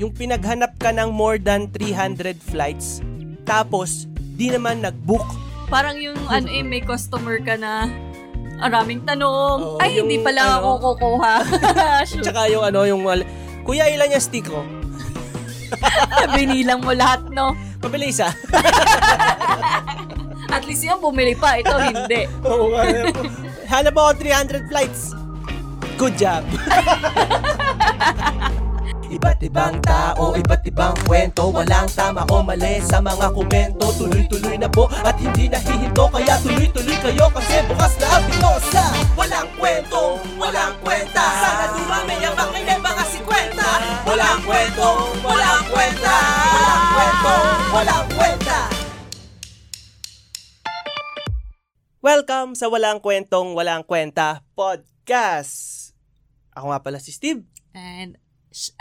yung pinaghanap ka ng more than 300 flights, tapos di naman nag-book. Parang yung ano eh, may customer ka na maraming tanong. Oo, Ay, yung hindi pala ano- ako kukuha. Shoot. Tsaka yung ano, yung, kuya ilan yung stick ko? Binilang mo lahat, no? Pabili isa. At least yung bumili pa. Ito, hindi. Oo nga. Hanap ako 300 flights. Good job. Iba't ibang tao, iba't ibang kwento. Walang tama o mali sa mga komento. Tuloy-tuloy na po at hindi nahihinto. Kaya tuloy-tuloy kayo kasi bukas na ang pito Sa walang kwento, walang kwenta. Sana dumami ang makinig mga si kwenta Walang kwento, walang kwenta. Walang kwento, walang kwenta. Welcome sa Walang Kwentong Walang Kwenta Podcast. Ako nga pala si Steve. And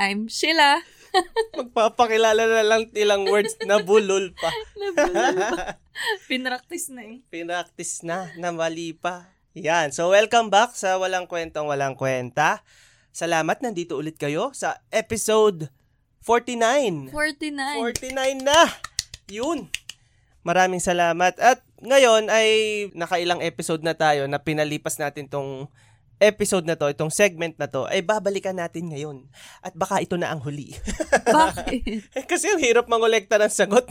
I'm Sheila. Magpapakilala na lang ilang words na bulol pa. Pinractice na eh. Pinractice na, na mali pa. Yan. So, welcome back sa Walang Kwentong Walang Kwenta. Salamat, nandito ulit kayo sa episode 49. 49. 49 na! Yun. Maraming salamat. At ngayon ay nakailang episode na tayo na pinalipas natin tong episode na to, itong segment na to, ay babalikan natin ngayon. At baka ito na ang huli. Bakit? Kasi ang hirap mangolekta ng sagot.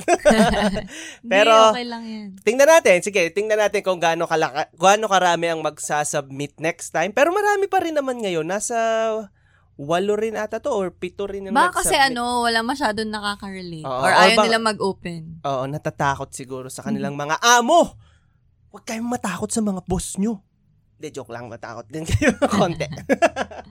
Pero, okay lang yan. tingnan natin. Sige, tingnan natin kung gaano, kalaka, gaano karami ang magsasubmit next time. Pero marami pa rin naman ngayon. Nasa walo rin ata to or pito rin yung Baka kasi ano, wala masyadong nakaka-relate. Oo, or or ayaw baka- nila mag-open. Oo, natatakot siguro sa kanilang mga amo. Huwag kayong matakot sa mga boss nyo. Hindi, joke lang. Matakot din kayo ng konti.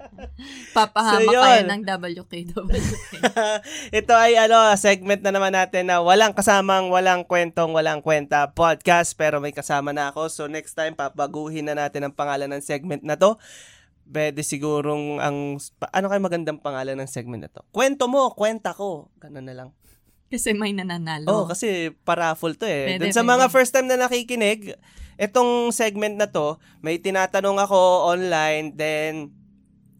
Papahama So, yun. kayo ng WKWK. Ito ay ano, segment na naman natin na walang kasamang, walang kwentong, walang kwenta podcast. Pero may kasama na ako. So next time, papaguhin na natin ang pangalan ng segment na to. Pwede sigurong ang... Ano kayo magandang pangalan ng segment na to? Kwento mo, kwenta ko. Ganun na lang. kasi may nananalo. Oo, kasi paraffle to eh. Pwede, Dun sa pwede. mga first time na nakikinig, itong segment na to, may tinatanong ako online, then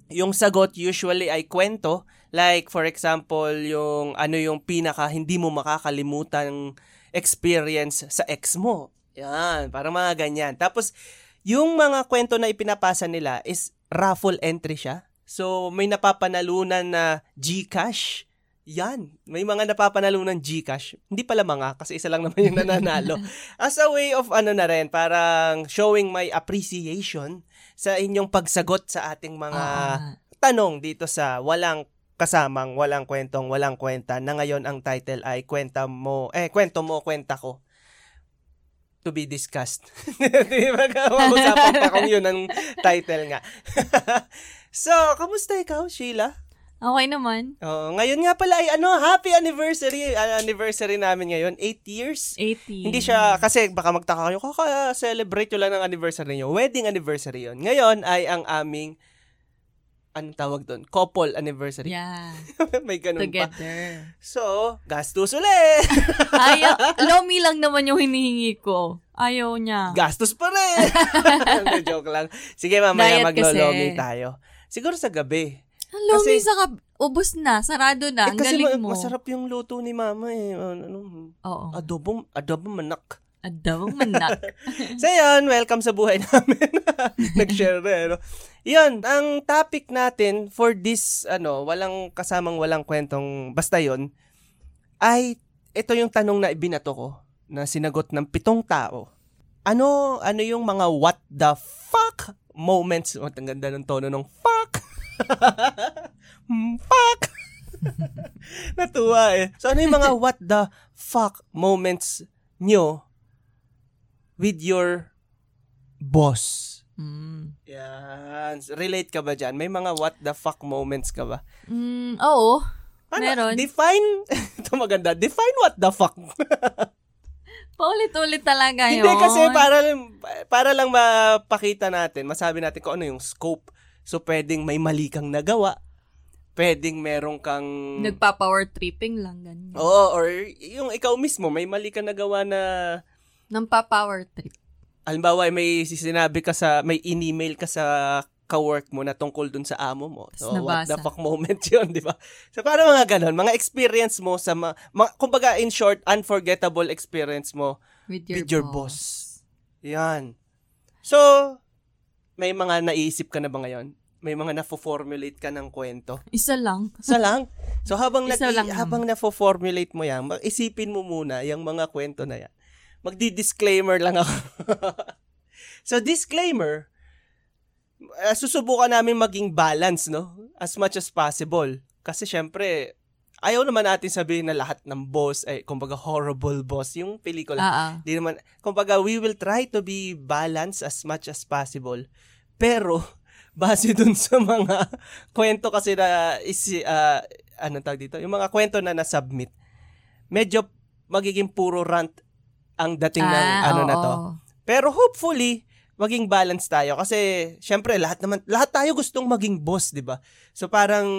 yung sagot usually ay kwento. Like, for example, yung ano yung pinaka hindi mo makakalimutan experience sa ex mo. Yan, parang mga ganyan. Tapos, yung mga kwento na ipinapasa nila is raffle entry siya. So, may napapanalunan na Gcash. Yan. May mga napapanalunan Gcash. Hindi pala mga, kasi isa lang naman yung nananalo. As a way of ano na rin, parang showing my appreciation sa inyong pagsagot sa ating mga Ah. tanong dito sa walang kasamang, walang kwentong, walang kwenta na ngayon ang title ay kwenta mo, eh, kwento mo, kwenta ko. To be discussed. Di ba usapan pa kung yun ang title nga. so, kamusta ikaw, Sheila? Okay naman. Oo, ngayon nga pala ay ano, happy anniversary. An- anniversary namin ngayon, 8 years. 80. Hindi siya, kasi baka magtaka kayo, kaka-celebrate yun lang ng anniversary niyo. Wedding anniversary yun. Ngayon ay ang aming, anong tawag doon? Couple anniversary. Yeah. May ganun pa. Together. So, gastos ulit. Ayaw. Lomi lang naman yung hinihingi ko. Ayaw niya. gastos pa rin. Joke lang. Sige, mamaya Diet maglolomi tayo. Siguro sa gabi. Ang kasi- sa kab- ubos na. Sarado na. eh, Ang kasi galing ma- mo. masarap yung luto ni mama eh. Ano, Oo. adobo, adobo manak. Adawang manak. So yun, welcome sa buhay namin. Nag-share na, ano. Yun, ang topic natin for this, ano, walang kasamang walang kwentong, basta yon ay, ito yung tanong na ibinato ko, na sinagot ng pitong tao. Ano, ano yung mga what the fuck moments, oh, ang ganda ng tono ng fuck. Hmm, fuck. Natuwa eh. So ano yung mga what the fuck moments nyo with your boss? Mm. Yan. Relate ka ba dyan? May mga what the fuck moments ka ba? Mm, oo. Ano, Meron. Define, ito maganda, define what the fuck. Paulit-ulit talaga yun. Hindi kasi para para lang mapakita natin, masabi natin kung ano yung scope. So, pwedeng may mali kang nagawa. Pwedeng meron kang... Nagpa-power tripping lang, ganyan. Oo, or yung ikaw mismo, may mali kang nagawa na... Nang pa-power trip. Halimbawa, may sinabi ka sa... May in-email ka sa ka-work mo na tungkol dun sa amo mo. So, what the fuck moment yun, di ba? So, para mga ganun, mga experience mo sa, ma- ma- kumbaga, in short, unforgettable experience mo With your, with your boss. boss. Yan. So, may mga naisip ka na ba ngayon? May mga na-formulate ka ng kwento? Isa lang. Isa lang. So, habang, nag- lang habang na-formulate mo yan, isipin mo muna yung mga kwento na yan. Magdi-disclaimer lang ako. so, disclaimer, uh, susubukan namin maging balance, no? As much as possible. Kasi, syempre, ayaw naman natin sabihin na lahat ng boss, ay, kumbaga, horrible boss. Yung pelikula, ah. Di naman, kumbaga, we will try to be balanced as much as possible. Pero, base dun sa mga kwento kasi na isi, ah, anong tawag dito? Yung mga kwento na na-submit, medyo magiging puro rant ang dating ng Ah, ano na oo. to. Pero hopefully, maging balance tayo kasi syempre lahat naman lahat tayo gustong maging boss, 'di ba? So parang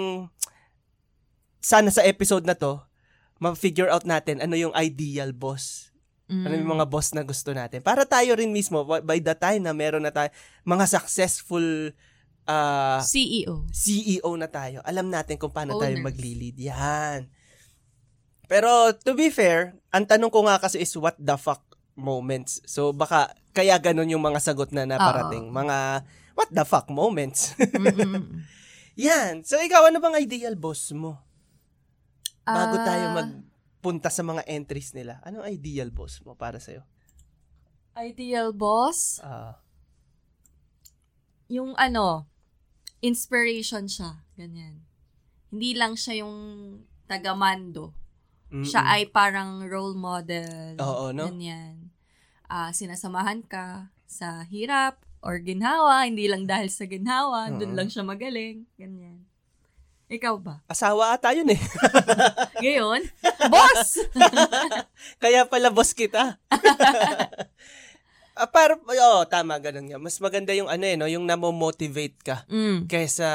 sana sa episode na to ma-figure out natin ano yung ideal boss. Mm. Ano yung mga boss na gusto natin. Para tayo rin mismo, by- the time na meron na tayo, mga successful ah, CEO. CEO na tayo, alam natin kung paano tayo Owners. magli-lead. Yan. Pero to be fair, ang tanong ko nga kasi is what the fuck moments. So baka kaya ganun yung mga sagot na naparating. Mga what the fuck moments. Yan. So ikaw, ano bang ideal boss mo? Bago Ah, tayo magpunta sa mga entries nila. Anong ideal boss mo para sa'yo? Ideal boss, Ah, yung ano, inspiration siya. Ganyan. Hindi lang siya yung tagamando. mm-mm. Siya ay parang role model. Oo, no? Ganyan. Ah, sinasamahan ka sa hirap or ginhawa, hindi lang dahil sa ginhawa, Oo. dun lang siya magaling. Ganyan. Ikaw ba? Asawa ata yun eh. Ngayon, boss! Kaya pala boss kita. ah, para, oo, tama, ganun nga. Mas maganda yung ano eh, no? yung namo-motivate ka mm. kaysa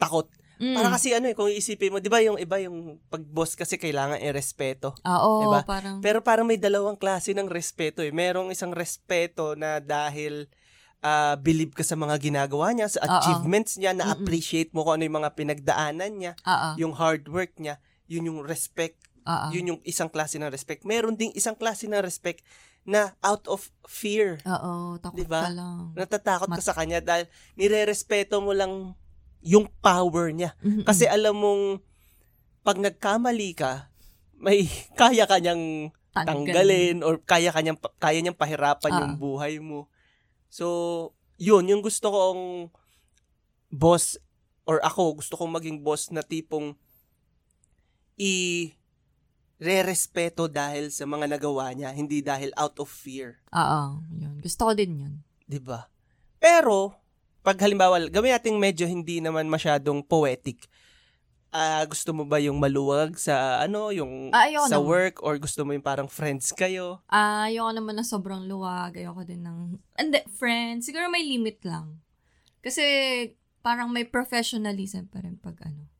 takot. Mm. Para kasi ano eh, kung iisipin mo, di ba yung iba yung pag-boss kasi kailangan irespeto. Ah, Oo, Diba? parang... Pero parang may dalawang klase ng respeto eh. Merong isang respeto na dahil ah, believe ka sa mga ginagawa niya, sa achievements niya, Mm-mm. na-appreciate mo kung ano yung mga pinagdaanan niya, ah. yung hard work niya, yun yung respect ah. yun yung isang klase ng respect. Meron ding isang klase ng respect na out of fear. Oo, takot Diba? ka lang. Natatakot ka Mat- sa kanya dahil nire-respeto mo lang yung power niya. Mm-mm. Kasi alam mong pag nagkamali ka, may kaya kanyang tanggalin or kaya kanyang kaya niyang pahirapan Ah. yung buhay mo. So, yun yung gusto kong boss or ako gusto kong maging boss na tipong i re-respeto dahil sa mga nagawa niya, hindi dahil out of fear, Oo, yun. Gusto ko din yun. 'di ba? Pero pag halimbawa, gawin natin medyo hindi naman masyadong poetic. Ah, gusto mo ba yung maluwag sa ano, yung Ah, sa naman. work or gusto mo yung parang friends kayo? Ah, ayoko naman na sobrang luwag. Ayoko din ng... Hindi, friends. Siguro may limit lang. Kasi parang may professionalism pa rin pag ano,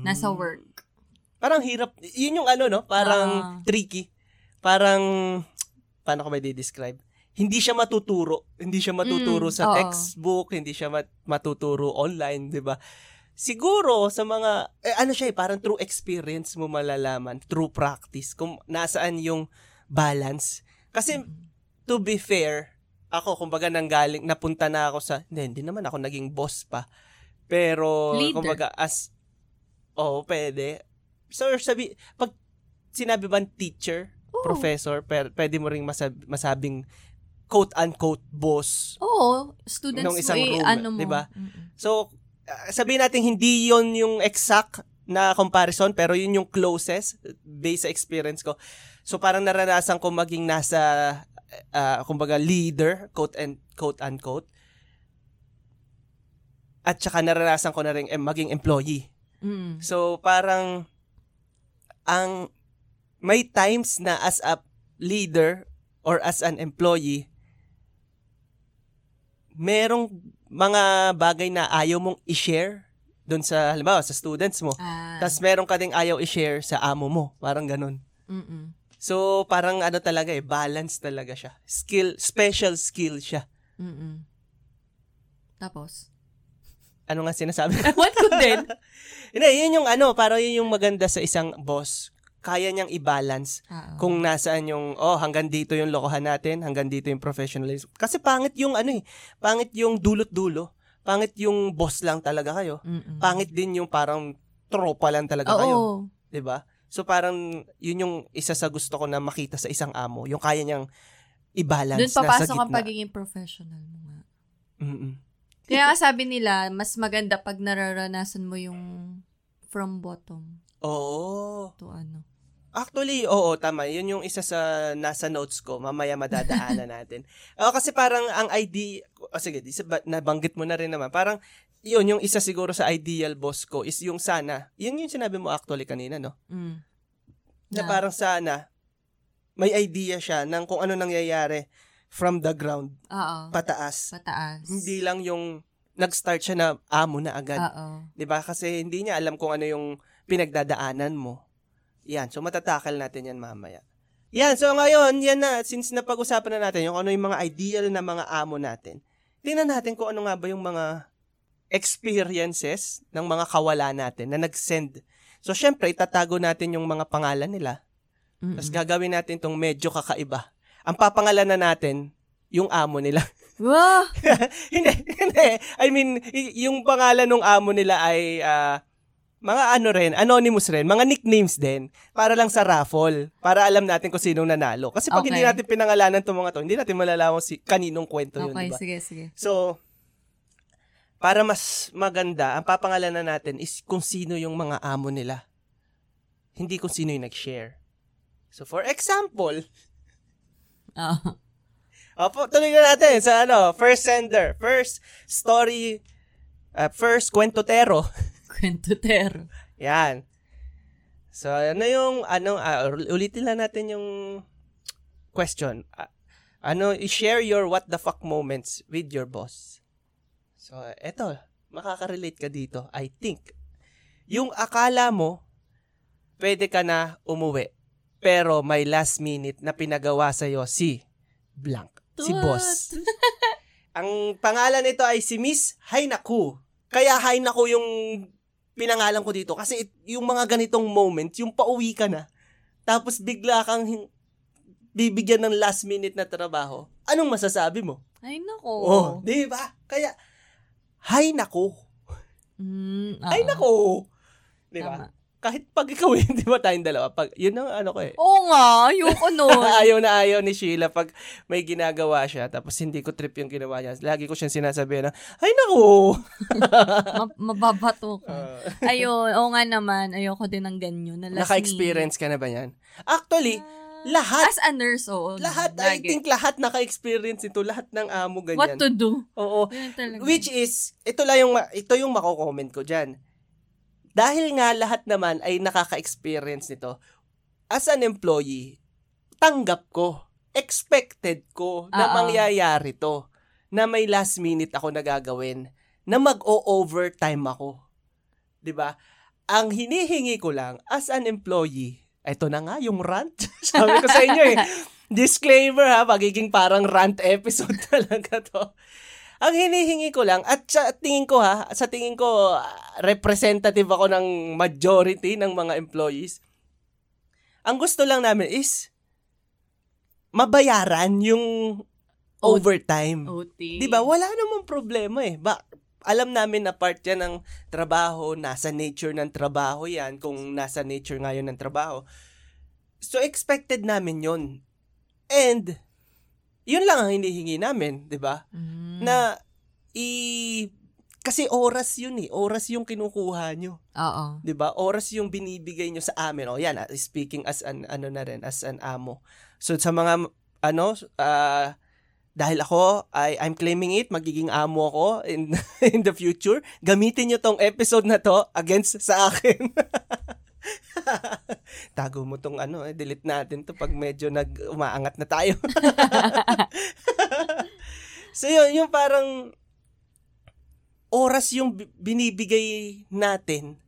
nasa Mm. work. Parang hirap. Yun yung ano, no? Parang Ah. tricky. Parang, paano ko ba i-describe? Hindi siya matuturo. Hindi siya matuturo Mm, sa oo. textbook. Hindi siya mat- matuturo online, di ba? Siguro, sa mga, eh, ano siya eh, parang true experience mo malalaman. True practice. Kung nasaan yung balance. Kasi, to be fair, ako, kumbaga, nanggaling, napunta na ako sa, hindi, hindi naman ako naging boss pa. Pero, Leader. kumbaga, as, oh, pwede. So, sabi, pag sinabi ba teacher, Oo. professor, per, pwede mo ring masab- masabing quote-unquote boss. Oo, students isang mo, eh, room, ano mo. diba? Mm-mm. So, uh, sabihin natin hindi yon yung exact na comparison, pero yun yung closest based sa experience ko. So, parang naranasan ko maging nasa, uh, kumbaga, leader, quote and quote unquote. At saka naranasan ko na rin eh, maging employee. Mm. So, parang, ang, may times na as a leader or as an employee, merong mga bagay na ayaw mong i-share doon sa, halimbawa, sa students mo. Ah, Tapos meron ka ding ayaw i-share sa amo mo. Parang ganun. mm-mm. So, parang ano talaga eh, balance talaga siya. Skill, special skill siya. Mm-mm. Tapos? Ano nga sinasabi? Ewan ko din. Hindi, yun yung ano, para yun yung maganda sa isang boss. Kaya niyang i-balance Oo. kung nasaan yung, oh, hanggang dito yung lokohan natin, hanggang dito yung professionalism. Kasi pangit yung ano eh, pangit yung dulot-dulo. Pangit yung boss lang talaga kayo. Mm-mm. Pangit din yung parang tropa lang talaga Oo. kayo. 'di ba? So parang yun yung isa sa gusto ko na makita sa isang amo, yung kaya niyang i-balance Doon na sa papasok gitna. ang pagiging professional mo nga. Mm-mm. Kaya sabi nila, mas maganda pag nararanasan mo yung from bottom Oo. to ano. Actually, oo, tama. Yun yung isa sa nasa notes ko. Mamaya madadaanan natin. Oo, kasi parang ang ID, oh, sige, nabanggit mo na rin naman. Parang, yun, yung isa siguro sa ideal boss ko is yung sana. Yun yung sinabi mo actually kanina, no? Mm. Na Na- parang sana, may idea siya ng kung ano nangyayari from the ground Oo. pataas. Pataas. Hindi lang yung nag-start siya na amo na agad. Oo. 'Di ba? Kasi hindi niya alam kung ano yung pinagdadaanan mo. Yan, so matatakal natin yan mamaya. Yan, so ngayon, yan na, since napag-usapan na natin yung ano yung mga ideal na mga amo natin, tingnan natin kung ano nga ba yung mga experiences ng mga kawala natin na nag-send. So, syempre, itatago natin yung mga pangalan nila. Mm-mm. Tapos gagawin natin tong medyo kakaiba. Ang papangalan na natin, yung amo nila. Wow! hindi, hindi. I mean, yung pangalan ng amo nila ay ah, mga ano rin, anonymous rin, mga nicknames din, para lang sa raffle, para alam natin kung sinong nanalo. Kasi pag hindi Okay. natin pinangalanan itong mga to, hindi natin malalaman si kaninong kwento yun, Okay, di ba? sige, sige. So, para mas maganda, ang papangalanan natin is kung sino yung mga amo nila. Hindi kung sino yung nag-share. So, for example, Oo. Opo, tuloy na natin sa ano, first sender, first story, uh, first kwentotero. Kwentotero. Yan. So, ano yung, ano, ah, ulitin lang natin yung question. Ah, ano, i-share your what the fuck moments with your boss. So, eto, makaka-relate ka dito, I think. Yung akala mo, pwede ka na umuwi, pero may last minute na pinagawa sa'yo si blank, si boss. Ang pangalan nito ay si Miss Hainaku. Kaya Hainaku yung pinangalan ko dito kasi it- yung mga ganitong moment, yung pauwi ka na, tapos bigla kang hin- bibigyan ng last minute na trabaho, anong masasabi mo? Ay, nako. Oh, di ba? Kaya, hay nako. Mm, oo. Ay nako. Di ba? Kahit pag ikaw, di ba tayong dalawa? Pag, yun ang ano ko eh. Oo nga, ayoko nun. ayaw na ayaw ni Sheila pag may ginagawa siya tapos hindi ko trip yung ginawa niya. Lagi ko siyang sinasabi na, ay nako. Ma- mababato ka. Uh, Ayun, oo nga naman, ayoko din ng ganyan. Na naka-experience ka na ba yan? Actually, minute. lahat, As a nurse, oo. lahat, I lagi. think lahat naka-experience ito. Lahat ng amo ganyan. What to do? Oo. Which is, ito lang yung, ito yung mako-comment ko dyan. Dahil nga lahat naman ay nakaka-experience nito, as an employee, tanggap ko, expected ko na Oo. mangyayari to, na may last minute ako nagagawin, na mag-o-overtime ako. 'Di ba? Ang hinihingi ko lang as an employee, ito na nga yung rant. Sabi ko sa inyo eh. Disclaimer ha, magiging parang rant episode talaga to. Ang hinihingi ko lang, at sa tingin ko ha, sa tingin ko, representative ako ng majority ng mga employees. Ang gusto lang namin is, mabayaran yung overtime. OT. 'Di ba? Wala namang problema eh. Ba alam namin na part yan ng trabaho, nasa nature ng trabaho yan, kung nasa nature nga yun ng trabaho. So, expected namin yon And, yun lang ang hinihingi namin, di ba? Mm. Na, i... Kasi oras yun eh. Oras yung kinukuha nyo. Oo. 'di ba? Oras yung binibigay nyo sa amin. O yan, ah, speaking as an ano na rin, as an amo. So sa mga ano ah, dahil ako I I'm claiming it, magiging amo ako in in the future. Gamitin niyo tong episode na to against sa akin. Tago mo tong ano, eh, delete natin to pag medyo nag umaangat na tayo. so yun, yung parang oras yung bi- binibigay natin,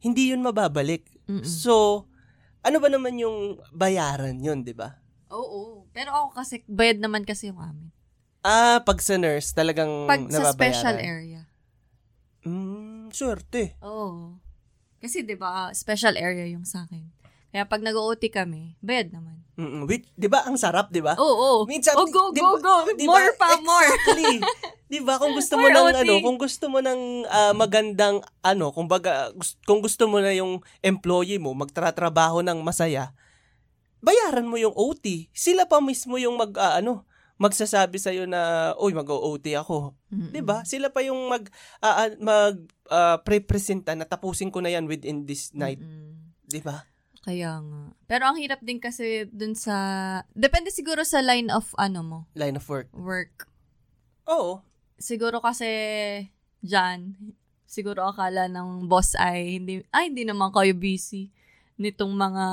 hindi yun mababalik. Mm-mm. So, ano ba naman yung bayaran yun, di ba? Oo. Pero ako kasi, bayad naman kasi yung amin. Ah, pag sa nurse, talagang Pag sa nababayaran. special area. Mm. swerte. Oo. Kasi 'di ba, special area yung sa akin. Kaya pag nag-OT kami, bayad naman. Mm, wait, 'di ba ang sarap, 'di ba? Oo, oo. Minsan, oh, go, di go, go. di ba? More pa, more. Exactly. 'Di ba kung gusto mo ng OT. ano, kung gusto mo ng ah, magandang ano, kumbaga gus- kung gusto mo na yung employee mo magtratrabaho ng masaya, bayaran mo yung OT. Sila pa mismo yung mag ah, ano, magsasabi sa na, "Uy, mag-OT ako." Mm-mm. 'Di ba? Sila pa yung mag ah, mag ah, pre-presenta na tapusin ko na yan within this night, Mm-mm. 'di ba? Kaya nga. Pero ang hirap din kasi dun sa... Depende siguro sa line of ano mo, Line of work. work. Oo. Siguro kasi dyan, siguro akala ng boss ay hindi, ay hindi naman kayo busy nitong mga,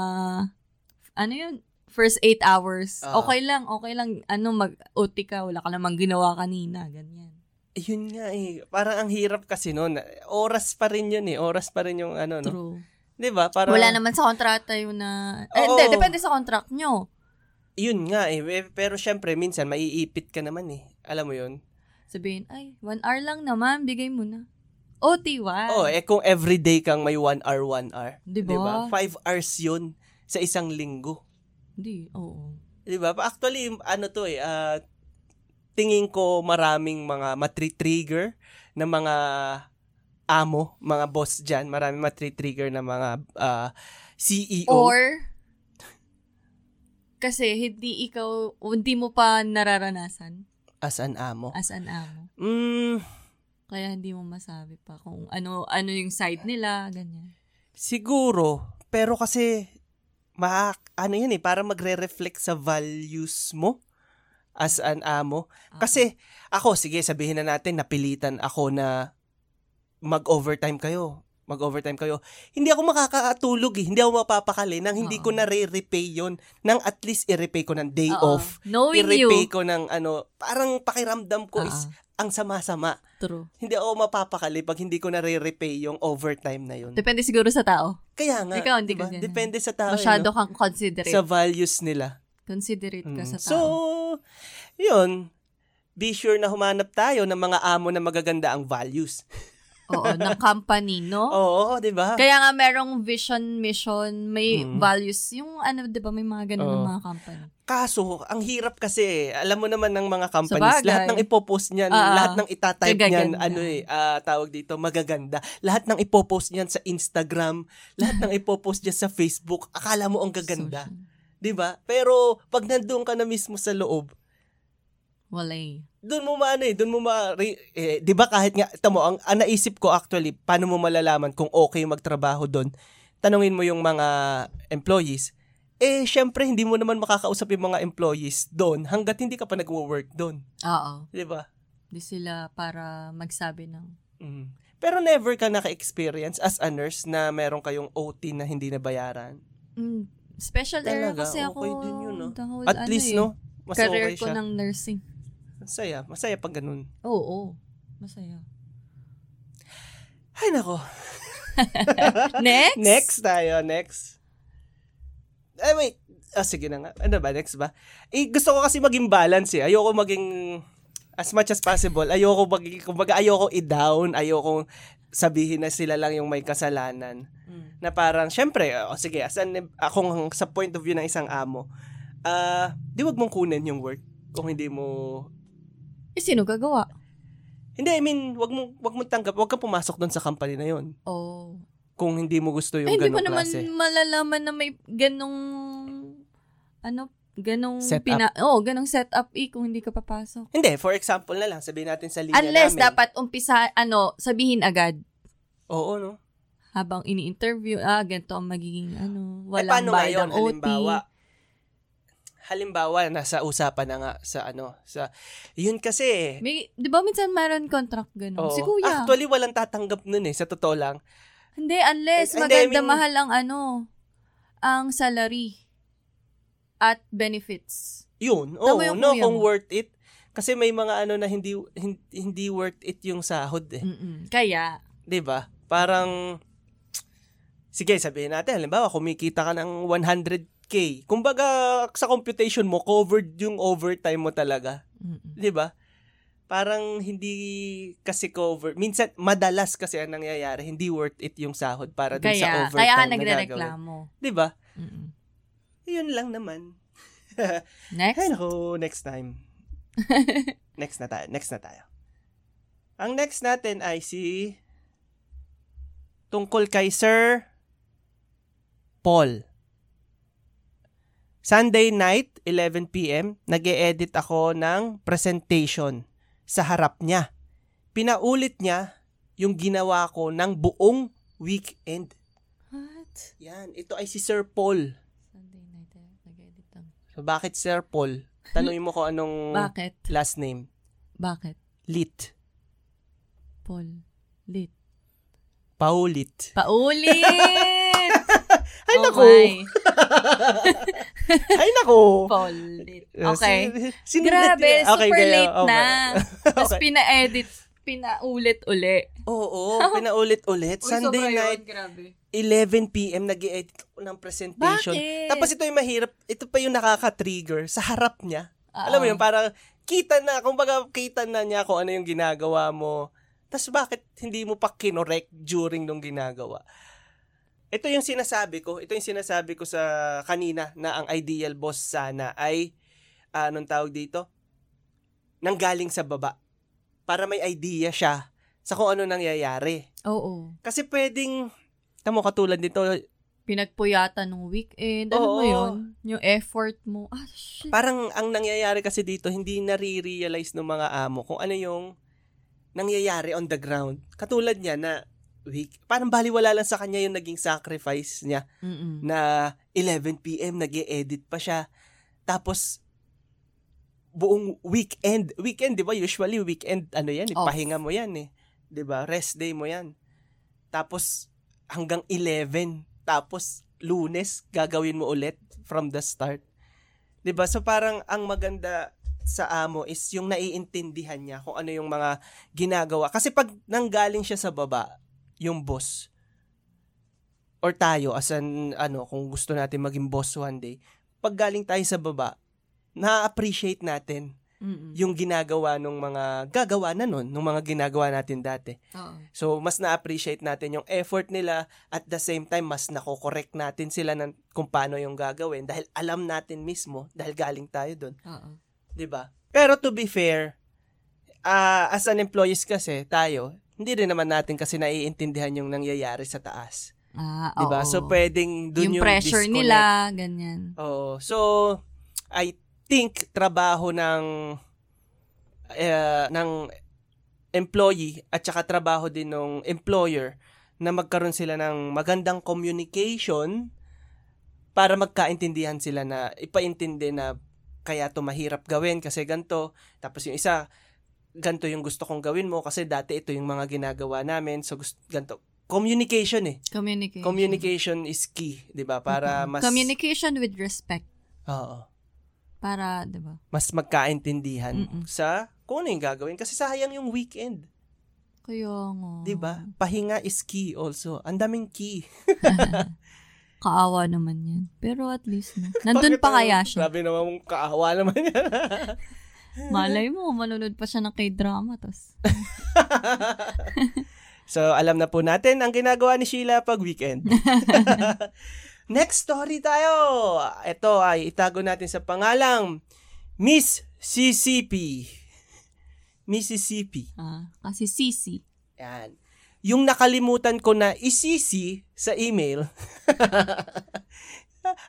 ano yun, first eight hours. Ah. okay lang, okay lang, ano, mag-OT ka, wala ka namang ginawa kanina, ganyan. Yun nga eh. Parang ang hirap kasi noon. Oras pa rin yun eh. Oras pa rin yung ano, no? True. 'Di ba? Parang Wala naman sa kontrata yun na, eh, hindi, depende sa contract nyo. Yun nga eh. Pero syempre minsan maiipit ka naman eh. Alam mo yun? Sabihin, ay, one hour lang naman, bigay mo na. OT, wow. Oh, eh kung everyday kang may 1 hour, 1 hour. Di ba? ba? 5 hours yun sa isang linggo. Hindi, oo. 'Di ba? Actually, ano to eh, ah, tingin ko maraming mga matri-trigger na mga amo, mga boss dyan, maraming matri-trigger na mga ah, CEO. Or, kasi hindi ikaw, hindi mo pa nararanasan as an amo. as an amo. Mm, Kaya hindi mo masabi pa kung ano ano yung side nila, ganyan. siguro, pero kasi, ma ano yan eh, para magre-reflect sa values mo as an amo. Kasi, ako, sige, sabihin na natin, napilitan ako na mag-overtime kayo. Mag-overtime kayo. Hindi ako makakatulog eh. Hindi ako mapapakali nang hindi Oo. ko na re-repay yon Nang at least i-repay ko ng day Oo. off. Knowing you. I-repay ko ng ano, parang pakiramdam ko is Oo. ang sama-sama. True. Hindi ako mapapakali pag hindi ko na re-repay yung overtime na yun. Depende siguro sa tao. Kaya nga. Ikaw, hindi diba? ka ganun. Depende sa tao. Masyado eh, no? kang considerate. Sa values nila. considerate ka Mm. sa So, tao. yun. Be sure na humanap tayo ng mga amo na magaganda ang values. Oo, ng company, no? Oo, di ba? Kaya nga merong vision, mission, may Mm. values. Yung ano, di ba, may mga ganun ng mga company. Kaso, ang hirap kasi, alam mo naman ng mga companies, Sabagay. lahat ng ipopost niyan, Ah, lahat ng itatype niyan, ano eh, ah, tawag dito, magaganda. Lahat ng ipopost niyan sa Instagram, lahat ng ipopost niyan sa Facebook, akala mo ang gaganda. Social. 'di ba? Pero pag nandoon ka na mismo sa loob, Wala eh. doon mo maano eh, doon mo ma eh, 'di ba kahit nga tamo ang, ang naisip ko actually, paano mo malalaman kung okay magtrabaho doon? Tanungin mo yung mga employees. Eh, syempre, hindi mo naman makakausap yung mga employees doon hanggat hindi ka pa nagwo-work doon. Oo. 'Di ba? Di sila para magsabi ng, Mm. Pero never ka naka-experience as a nurse na meron kayong OT na hindi nabayaran. mm, special Talaga, kasi ako. okay din yun, no? whole, At ano least, eh, no? Mas career okay ko siya. ng nursing. Masaya. Masaya pag ganun. Oo, masaya. Ay, nako. Next? Next tayo, next. Eh, wait. Ah, sige na nga. Ano ba, next ba? Eh, gusto ko kasi maging balance eh. Ayoko maging, as much as possible, ayoko maging, kumbaga ayoko i-down, ayoko sabihin na sila lang yung may kasalanan. Mm. Na parang, syempre, o sige, as an, akong sa point of view ng isang amo, ah, di wag mong kunin yung work kung hindi mo Eh, sino gagawa? hindi I mean wag mo wag mo tanggap wag ka pumasok doon sa company na yon Oh. kung hindi mo gusto yung Eh, hindi mo ganong naman klase malalaman na may ganong, ano, ganong, Setup. pina, oh, ganong setup eh kung hindi ka papasok. Hindi, for example na lang, sabihin natin sa linya Unless namin. dapat umpisa, ano, sabihin agad Oo, no? habang ini-interview, ah, ganito ang magiging, ano, eh, walang paano bayad ngayon, ng OT. halimbawa, halimbawa, nasa usapan na nga sa ano, sa, yun kasi, May, di ba minsan mayroon contract ganun? oo, si kuya. actually, walang tatanggap nun eh, sa totoo lang. hindi, unless Eh, hindi, I maganda mean- mahal ang ano, ang salary at benefits. Yun, oo, yung no, kung worth it. Kasi may mga ano na hindi, hindi, hindi worth it yung sahod eh. Mm-mm. Kaya, 'di ba? Parang sige, sabihin natin, halimbawa kumikita ka ng 100k. Kumbaga sa computation mo covered yung overtime mo talaga, mm-mm. 'di ba? parang hindi kasi cover. Minsan, madalas kasi ang nangyayari, hindi worth it yung sahod para dun sa Kaya, overtime kaya ka na nagre-reklamo. Di ba? Mm-mm. Yun lang naman. Next? Naku, next time. next na tayo. Next na tayo. Ang next natin ay si tungkol kay Sir Paul. Sunday night, 11pm, nag edit ako ng presentation sa harap niya. Pinaulit niya yung ginawa ko ng buong weekend. What? Yan, ito ay si Sir Paul. Sunday night, eh, nag-edit lang. So, bakit Sir Paul? Tanungin mo ko anong Bakit? last name. Bakit? Lit. Paul. Lit. Paulit. Paulit! Ay, oh naku! my. Ay, naku! Paulit. Okay. Si, Grabe, super kaya- late okay. na. Tapos Okay. pina-edit, pinaulit-uli. Oo, pinaulit-ulit. Sunday night, grabe. 11 p.m. nag edit ng presentation. Bakit? Tapos ito yung mahirap. Ito pa yung nakaka-trigger sa harap niya. Oo. Alam mo yun, parang kita na, kumbaga kita na niya kung ano yung ginagawa mo. Tapos bakit hindi mo pa kinorek during nung ginagawa? Ito yung sinasabi ko, ito yung sinasabi ko sa kanina na ang ideal boss sana ay, ah, anong tawag dito? Nanggaling sa baba. Para may idea siya sa kung ano nangyayari. Oo. Kasi pwedeng, tamo katulad nito, Pinagpuyatan nung weekend. Ano mo yun? Yung effort mo. Ah, shit. parang ang nangyayari kasi dito, hindi nare-realize ng mga amo kung ano yung nangyayari on the ground. Katulad niya na, week, parang baliwala lang sa kanya yung naging sacrifice niya Mm-mm. na 11pm nag edit pa siya. Tapos, buong weekend, weekend, di ba? Usually, weekend, ano yan, eh, Off. pahinga mo yan eh. Di ba? Rest day mo yan. Tapos, hanggang 11, tapos, lunes, gagawin mo ulit from the start. Di ba? So, parang ang maganda sa amo is yung naiintindihan niya kung ano yung mga ginagawa. Kasi pag nanggaling siya sa baba, yung boss, or tayo as an, ano, kung gusto natin maging boss one day, pag galing tayo sa baba, na-appreciate natin Mm-mm. yung ginagawa ng mga gagawa na nun, ng mga ginagawa natin dati. Oo. So, mas na-appreciate natin yung effort nila at the same time, mas nako-correct natin sila ng kung paano yung gagawin dahil alam natin mismo dahil galing tayo doon. Oo. 'di ba? Pero to be fair, ah, as an employees kasi tayo, hindi rin naman natin kasi naiintindihan yung nangyayari sa taas. Ah, 'Di ba? oo. So pwedeng dun yung, yung, pressure disconnect. nila, ganyan. Oo. So I think trabaho ng eh, ng employee at saka trabaho din ng employer na magkaroon sila ng magandang communication para magkaintindihan sila na ipaintindi na kaya to mahirap gawin kasi ganto tapos yung isa ganto yung gusto kong gawin mo kasi dati ito yung mga ginagawa namin so gusto ganto communication eh Communication. communication is key 'di ba para Mm-mm. mas Communication with respect. Oo. Para, di ba? mas magkaintindihan Mm-mm. sa kung ano yung gagawin kasi sayang yung weekend Kaya nga. 'di ba pahinga is key also ang daming key Kaawa naman yan. Pero at least, no? Nandun pa kaya siya. Sabi naman mong kaawa naman yan. Malay mo, manunod pa siya ng k-drama. Tas, so, alam na po natin ang ginagawa ni Sheila pag weekend. Next story tayo. Ito ay itago natin sa pangalang Miss CCP. Mississippi. ah, kasi sisi. Yan. Yung nakalimutan ko na isisi sa email.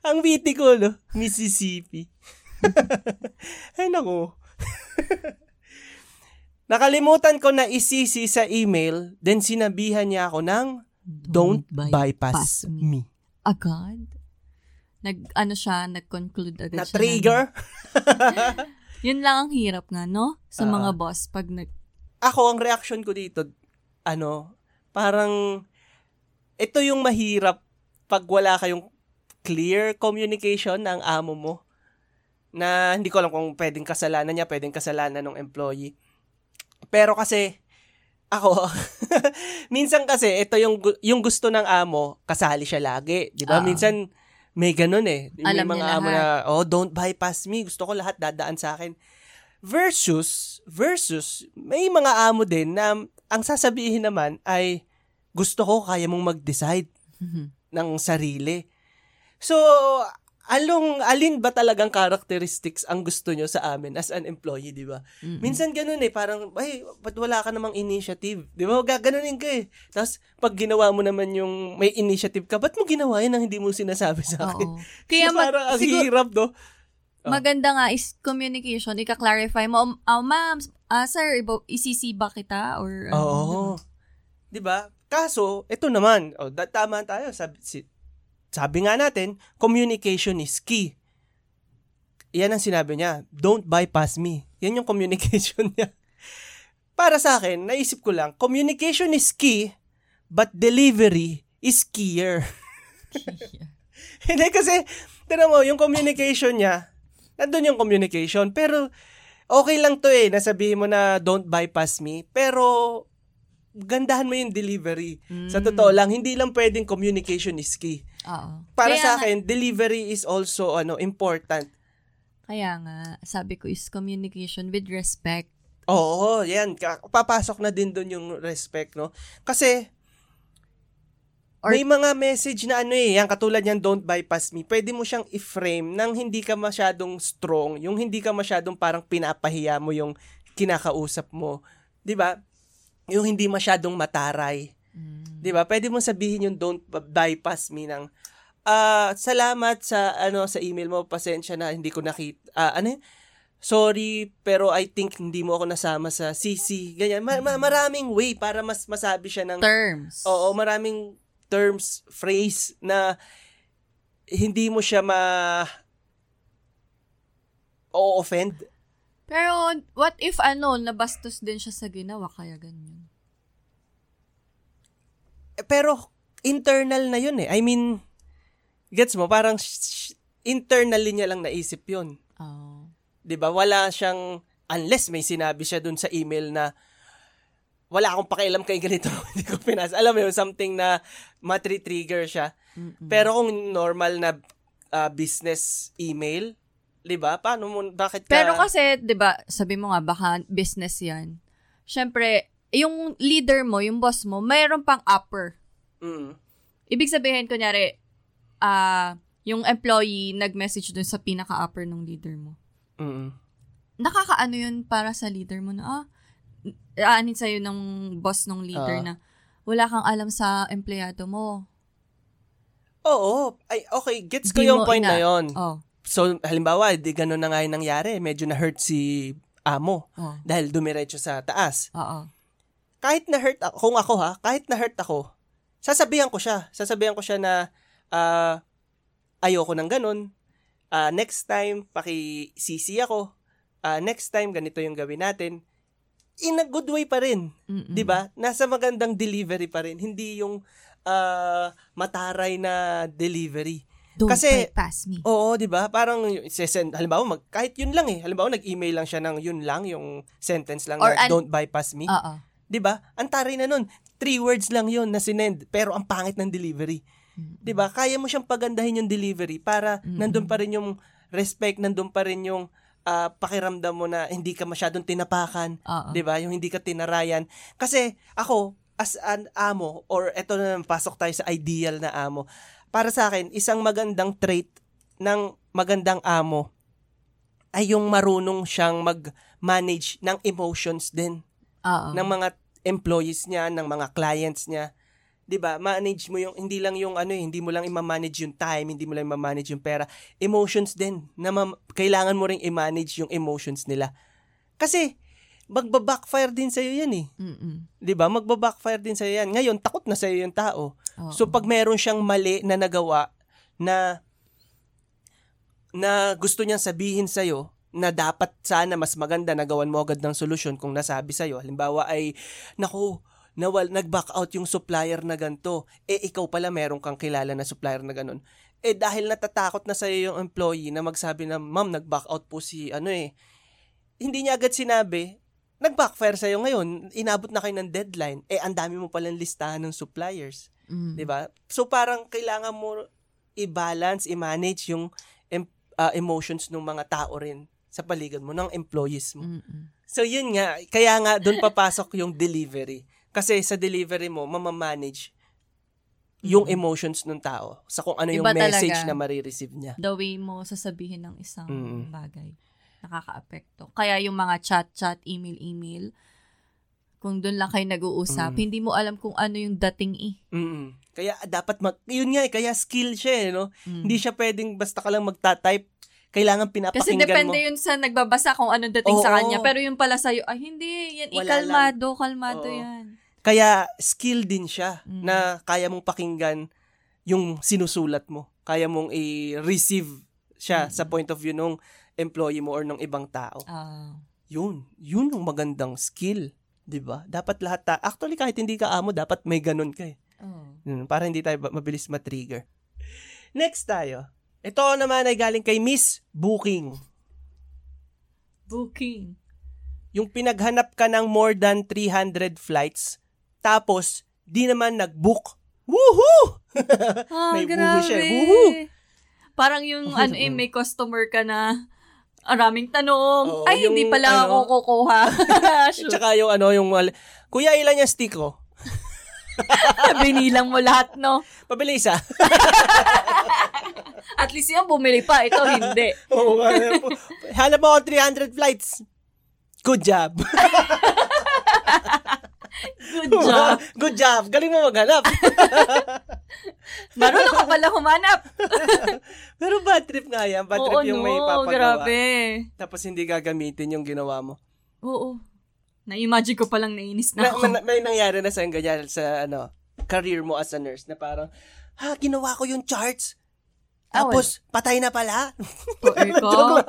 Ang witty ko, no? Mississippi. Ay, naku. nakalimutan ko na isisi sa email, then sinabihan niya ako ng don't, bypass, me. Agad? Nag, ano siya, nag-conclude agad siya. Na-trigger? na- Yun lang ang hirap nga, no? Sa Ah. mga boss, pag nag, ako, ang reaction ko dito, ano, parang, ito yung mahirap pag wala kayong clear communication ng amo mo na hindi ko alam kung pwedeng kasalanan niya, pwedeng kasalanan ng employee. Pero kasi, ako, minsan kasi, ito yung, yung gusto ng amo, kasali siya lagi. Di ba? Oo. Minsan, may ganun eh. May Alam mga amo na, oh, don't bypass me. Gusto ko lahat dadaan sa akin. Versus, versus, may mga amo din na ang sasabihin naman ay, gusto ko kaya mong mag-decide ng sarili. So, along, alin ba talagang characteristics ang gusto nyo sa amin as an employee, di ba? Minsan ganun eh, parang, ay, ba't wala ka namang initiative? Di ba? Gaganunin ka eh. Tapos, pag ginawa mo naman yung may initiative ka, ba't mo ginawa yun ang hindi mo sinasabi sa akin? Oo. Kaya so, mag, parang ang siguro- hirap, no? Oh. maganda nga is communication. Ika-clarify mo, oh, ma'am, ah, sir, isisi ba kita? Or, ano, Oo. Di ba? Kaso, ito naman, oh, tama tayo. Sabi, si, sabi nga natin, communication is key. Yan ang sinabi niya. Don't bypass me. Yan yung communication niya. Para sa akin, naisip ko lang, communication is key, but delivery is keyer. Hindi kasi, tinan mo, yung communication niya, nandun yung communication, pero okay lang to eh, nasabihin mo na don't bypass me, pero gandahan mo yung delivery. Sa totoo lang, hindi lang pwedeng communication is key. Oo. Para Kaya sa nga- akin, delivery is also ano important. Kaya nga, sabi ko is communication with respect. Oo, yan. Papasok na din doon yung respect, no? Kasi, Or- may mga message na ano eh, yan katulad yan, don't bypass me. Pwede mo siyang i-frame nang hindi ka masyadong strong, yung hindi ka masyadong parang pinapahiya mo yung kinakausap mo. 'Di ba? Yung hindi masyadong mataray. 'Di ba? Pwede mo sabihin yung don't bypass me ng ah salamat sa ano sa email mo, pasensya na hindi ko nakita. ah, ano yun? Sorry, pero I think hindi mo ako nasama sa CC. Ganyan. Ma- ma- maraming way para mas masabi siya ng Terms. Oo, maraming terms, phrase na hindi mo siya ma o-offend. Pero, what if ano, nabastos din siya sa ginawa, kaya ganyan. Pero internal na yun eh. I mean, gets mo, parang sh- sh- internally niya lang naisip yun. Oh. 'Di ba? Wala siyang unless may sinabi siya dun sa email na wala akong pakialam kay ganito, hindi ko pinas. Alam mo yun, something na matri-trigger siya. Pero kung normal na ah, business email, 'di ba? Paano mo bakit ka Pero kasi, di ba, sabi mo nga, baka business yan. Siyempre, yung leader mo, yung boss mo, mayroon pang upper. Mm. Ibig sabihin, kunyari, ah, yung employee nag-message dun sa pinaka-upper ng leader mo. Mm. Nakakaano yun para sa leader mo na, ah, aanin sa'yo ng boss ng leader Ah. na, wala kang alam sa empleyado mo. Oo. Ay, okay. Gets ko Di yung point ina- na yon. Oh, So, halimbawa, di ganun na nga yung nangyari. Medyo na-hurt si amo oh, dahil dumiretso sa taas. oo. Kahit na-hurt ako, kung ako ha, kahit na-hurt ako, sasabihan ko siya. Sasabihan ko siya na, ah, ayoko ng ganun. Ah, next time, paki-CC ako. Ah, next time, ganito yung gawin natin. In a good way pa rin. Mm-mm. 'di ba? Nasa magandang delivery pa rin, hindi yung ah, mataray na delivery. Don't Kasi- bypass me. Oo, 'di ba? Parang sesend halimbawa mag kahit yun lang eh. Halimbawa nag-email lang siya ng yun lang, yung sentence lang Or na an- don't bypass me. Oo. 'Di ba? Ang taray na nun. Three words lang yun na sinend, pero ang pangit ng delivery. 'Di ba? Kaya mo siyang pagandahin yung delivery para nandun pa rin yung respect, nandun pa rin yung ah, pakiramdam mo na hindi ka masyadong tinapakan, Oo. 'di ba? Yung hindi ka tinarayan. Kasi ako as an amo or eto na pasok tayo sa ideal na amo. Para sa akin, isang magandang trait ng magandang amo ay yung marunong siyang mag-manage ng emotions din Oo. ng mga employees niya, ng mga clients niya. 'Di ba? Manage mo yung hindi lang yung ano, eh, hindi mo lang i-manage yung time, hindi mo lang i-manage yung pera, emotions din. Na ma- kailangan mo ring i-manage yung emotions nila. Kasi magba-backfire din sa yan eh. Mm-mm. 'Di ba? Magba-backfire din sa yan. Ngayon, takot na sa yung tao. Oo. So pag meron siyang mali na nagawa na na gusto niyang sabihin sa na dapat sana mas maganda nagawan mo agad ng solusyon kung nasabi sa Halimbawa ay naku, nawal nag-back out yung supplier na ganto. Eh ikaw pala meron kang kilala na supplier na ganun. Eh dahil natatakot na sa yung employee na magsabi na, "Ma'am, nag-back out po si ano eh." Hindi niya agad sinabi, nag-backfire sa'yo ngayon, inabot na kayo ng deadline, eh ang dami mo palang listahan ng suppliers. Mm. 'di ba? So parang kailangan mo i-balance, i-manage yung em- ah, emotions ng mga tao rin sa paligid mo, ng employees mo. Mm-mm. So yun nga, kaya nga doon papasok yung delivery. Kasi sa delivery mo, mamamanage yung Mm. emotions ng tao sa kung ano yung Iba message talaga. na marireceive niya. The way mo sasabihin ng isang Mm. bagay. Nakaka-apekto. Kaya yung mga chat-chat, email-email, kung doon lang kayo nag-uusap, Mm. hindi mo alam kung ano yung dating eh. Mm. Kaya dapat mag yun nga eh, kaya skill siya eh, no? Mm. Hindi siya pwedeng basta ka lang magta-type. Kailangan Kasi pinapakinggan depende mo. yun sa nagbabasa kung anong dating sa Oo. kanya. Pero yung pala sa'yo, ay hindi, yan, Wala ikalmado, kalmado Oo. yan. Kaya skill din siya Mm. na kaya mong pakinggan yung sinusulat mo. Kaya mong i-receive siya Mm. sa point of view ng employee mo or ng ibang tao. Ah. Yun, yun ang magandang skill. 'di ba? Dapat lahat ta Actually kahit hindi ka amo, dapat may ganun ka eh. oh. Para hindi tayo mabilis ma-trigger. Next tayo. Ito naman ay galing kay Miss Booking. Booking. Yung pinaghanap ka ng more than 300 flights, tapos di naman nag-book. Woohoo! Ah, May grabe. buho siya, buho. Parang yung ano eh, may customer ka na maraming tanong. Oo, Ay, hindi yung pala ano, ako kukuha. At Shoot. saka yung ano, yung Kuya, ilan yung stick ko? Binilang mo lahat, no? Pabilis ah. At least yan, bumili pa. Ito, hindi. Oo, mo- hanap mo ako 300 flights. Good job. Good job. Good job. Galing mo maghanap. Marunong ka pala humanap. Pero bad trip nga yan. Bad Oo, trip yung may no. papagawa. Grabe. Tapos hindi gagamitin yung ginawa mo. Oo. Na-imagine ko palang nainis na Na, ako. may, may nangyari na sa ganyan sa ano, career mo as a nurse na parang, ha, ginawa ko yung charts. Ah, Tapos, patay na pala. Poor ko.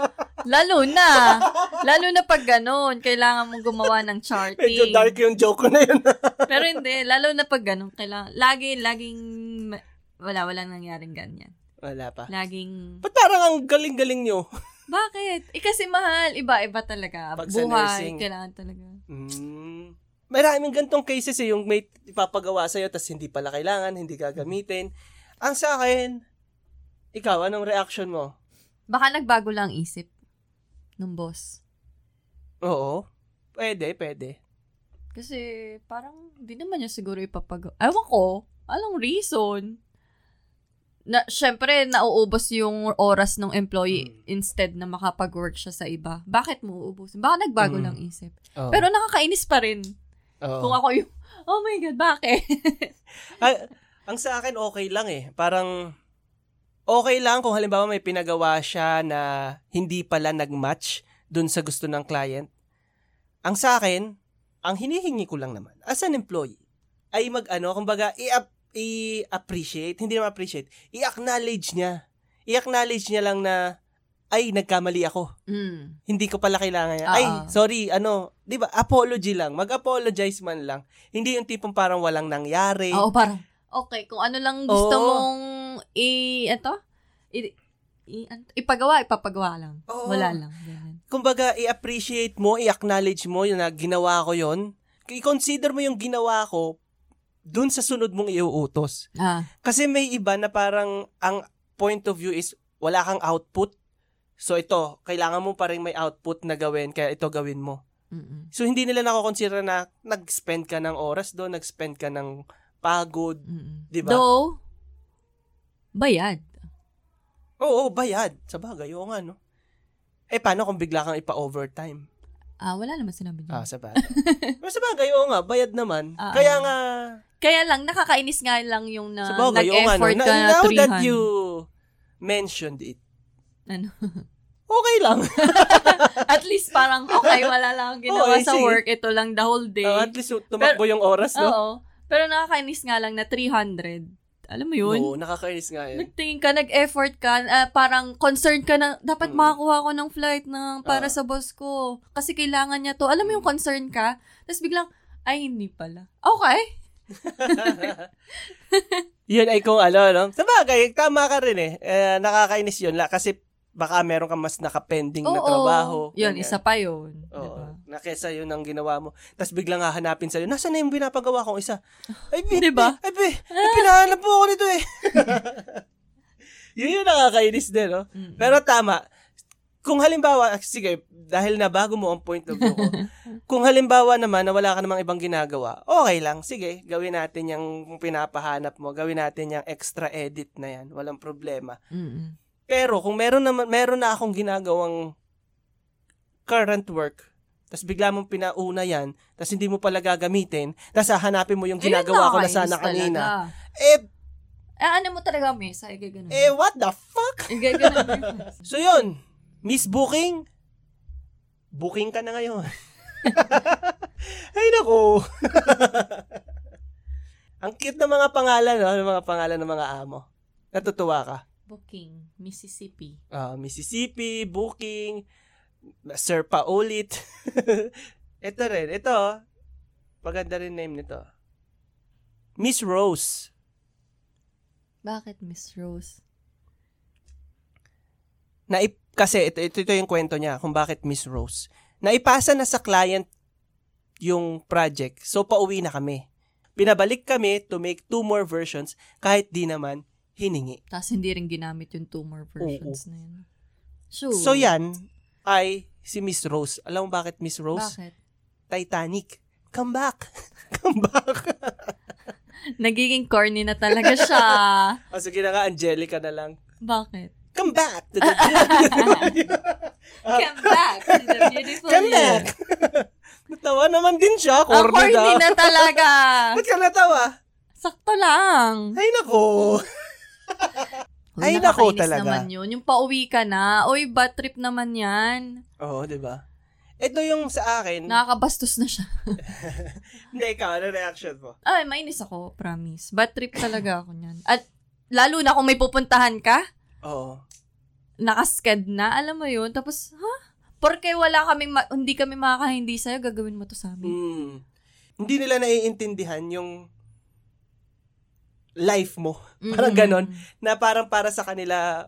Lalo na. Lalo na pag ganun, kailangan mong gumawa ng charting. Medyo dark yung joke ko na yun. Pero hindi, lalo na pag ganun, kailangan, lagi, laging, wala, walang nangyaring ganyan. Wala pa. Laging, Ba't parang ang galing-galing nyo? Bakit? Eh kasi mahal, iba-iba talaga. Pag sa Buhay, nursing. kailangan talaga. Mm. Maraming gantong cases eh, yung may ipapagawa sa'yo tapos hindi pala kailangan, hindi gagamitin. Ang sa akin, ikaw, anong reaction mo? Baka nagbago lang ang isip ng boss. Oo. Pwede, pwede. Kasi parang di naman niya siguro ipapagawa. Ewan ko, anong reason? Na, syempre, nauubos yung oras ng employee Mm. instead na makapag-work siya sa iba. Bakit mo uubusin? Baka nagbago Mm. lang isip. Oo. Pero nakakainis pa rin. Oo. Kung ako yung, oh my God, bakit? Ay, ang sa akin, okay lang eh. Parang, okay lang kung halimbawa may pinagawa siya na hindi pala nag-match dun sa gusto ng client. Ang sa akin, ang hinihingi ko lang naman, as an employee, ay mag-ano, kumbaga, i-ap- i-appreciate, hindi naman appreciate, i-acknowledge niya. I-acknowledge niya lang na, ay, nagkamali ako. mm. Hindi ko pala kailangan yan. Oo. Ay, sorry, ano, di ba, apology lang. Mag-apologize man lang. Hindi yung tipong parang walang nangyari. Oo, parang, okay, kung ano lang gusto Oo. mong i, eto, i, i, ipagawa, ipapagawa lang. Oo. Wala lang. Ganyan. kumbaga, i-appreciate mo, i-acknowledge mo yun na ginawa ko yon I-consider mo yung ginawa ko dun sa sunod mong iuutos. Ah, Kasi may iba na parang ang point of view is wala kang output. So ito, kailangan mo pa rin may output na gawin, kaya ito gawin mo. mm So hindi nila nako-consider na nag-spend ka ng oras doon, nag-spend ka ng pagod. Di ba? Though, bayad. Oo, bayad. Sa bagay, oo nga, no? Eh, paano kung bigla kang ipa-overtime? Ah, wala naman sinabi niya. Ah, sa bagay. Pero sa bagay, oo nga, bayad naman. Ah, Kaya ah. nga, Kaya lang, nakakainis nga lang yung na no? nag-effort Na, ka na now that 300. you mentioned it, Ano? okay lang. At least parang, okay, wala lang akong ginawa Oo, eh, sa work. Ito lang the whole day. Oh, at least tumakbo yung oras, no? Oo. Pero nakakainis nga lang na 300. Alam mo yun? Oo, nakakainis nga yan. Nagtingin ka, nag-effort ka, ah, parang concerned ka na, dapat Mm. makakuha ko ng flight na para Ah. sa boss ko. Kasi kailangan niya to. Alam mo yung concern ka? Tapos biglang, ay, hindi pala. Okay. yun ay kung ano, no? Sa bagay, tama ka rin eh. eh nakakainis yun. La, kasi baka meron ka mas nakapending na Oo. trabaho. Yun, Ganyan. isa pa yun. Oo. Diba? Na kesa yun ang ginawa mo. Tapos biglang hahanapin sa'yo, nasaan na yung binapagawa kong isa? Ay, bi, Diba? Ay, bi, ay, pinahanap po ako nito eh. yun yung nakakainis din, no? Mm-mm. Pero tama. Kung halimbawa, ah, sige, dahil na bago mo ang point of view ko, kung halimbawa naman na wala ka namang ibang ginagawa, okay lang, sige, gawin natin yung pinapahanap mo, gawin natin yung extra edit na yan, walang problema. Mm-mm. Pero kung meron naman meron na akong ginagawang current work, tapos bigla mong pinauna yan, tapos hindi mo pala gagamitin, tapos hahanapin mo yung ginagawa ko na sana kanina. Eh, Eh, ano mo talaga, mesa? Eh, gano'n. eh, what the fuck? Eh, gano'n. So yun, Miss Booking, booking ka na ngayon. Ay nako. Ang cute ng mga pangalan, no? Ng mga pangalan ng mga amo. Natutuwa ka. Booking, Mississippi. Ah, Mississippi, Booking, Sir Paulit. ito rin, ito. Maganda rin name nito. Miss Rose. Bakit Miss Rose? Naip, kasi ito, ito, ito yung kwento niya kung bakit Miss Rose. Naipasa na sa client yung project, so pauwi na kami. Pinabalik kami to make two more versions kahit di naman hiningi. Tapos hindi rin ginamit yung two more versions na yun. Sure. So yan ay si Miss Rose. Alam mo bakit Miss Rose? Bakit? Titanic. Come back. Come back. Nagiging corny na talaga siya. o sige na nga, Angelica na lang. Bakit? Come back to the Come back to the beautiful Come back. Natawa naman din siya. Ang Corny corny na. na talaga. Ba't ka natawa? Sakto lang. Ay, nako. Uy, Ay, nako talaga. naman yun. Yung pauwi ka na. Uy, bad trip naman yan. Oo, di ba? Ito yung sa akin. Nakakabastos na siya. Hindi, ikaw, ano reaction mo? Ay, mainis ako, promise. Bad trip talaga ako niyan. At lalo na kung may pupuntahan ka, Oo. nakasked na, alam mo yun. Tapos, ha? Porque wala kaming, ma- hindi kami makakahindi sa'yo, gagawin mo to sa amin. Mm. Hindi nila naiintindihan yung life mo. Parang Mm-mm. ganon. Na parang para sa kanila,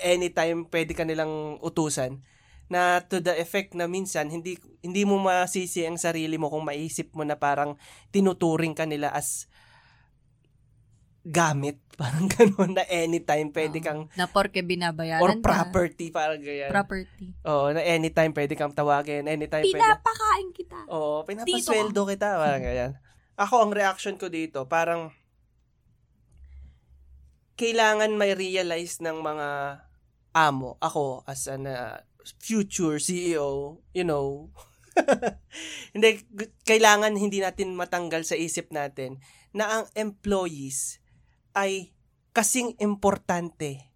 anytime pwede ka nilang utusan. Na to the effect na minsan, hindi hindi mo masisi ang sarili mo kung maisip mo na parang tinuturing ka nila as gamit. Parang ganon na anytime pwede Oo. kang Na porke binabayaran or property parang ganyan. Property. Oo, na anytime pwede kang tawagin, anytime pwede. Pinapakain kita. Oo, pinapasweldo kita, parang ganyan. Ako, ang reaction ko dito, parang kailangan may realize ng mga amo, ako as an uh, future CEO, you know, hindi, kailangan hindi natin matanggal sa isip natin na ang employees ay kasing importante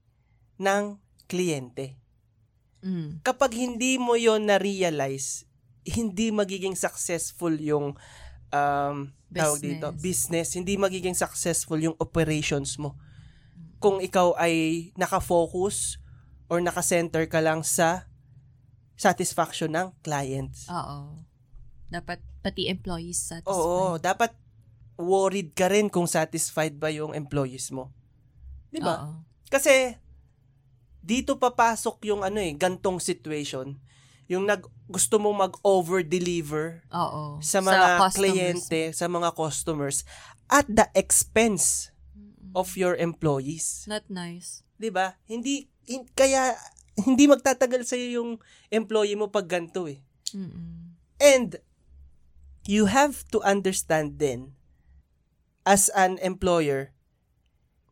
ng kliyente Mm. kapag hindi mo yon na-realize, hindi magiging successful yung um, tawag dito, business. Hindi magiging successful yung operations mo. Kung ikaw ay nakafocus or nakacenter ka lang sa satisfaction ng clients. Oo. Dapat pati employees satisfied. Oo, dapat worried ka rin kung satisfied ba yung employees mo. 'Di ba? Kasi dito papasok yung ano eh, gantong situation. Yung nag gusto mo mag-over-deliver Oo. sa mga customers. kliyente, sa mga customers at the expense Mm-mm. of your employees. Not nice. 'Di ba? Hindi hin- kaya hindi magtatagal sa yung employee mo pag ganito eh. Mm-mm. And you have to understand then as an employer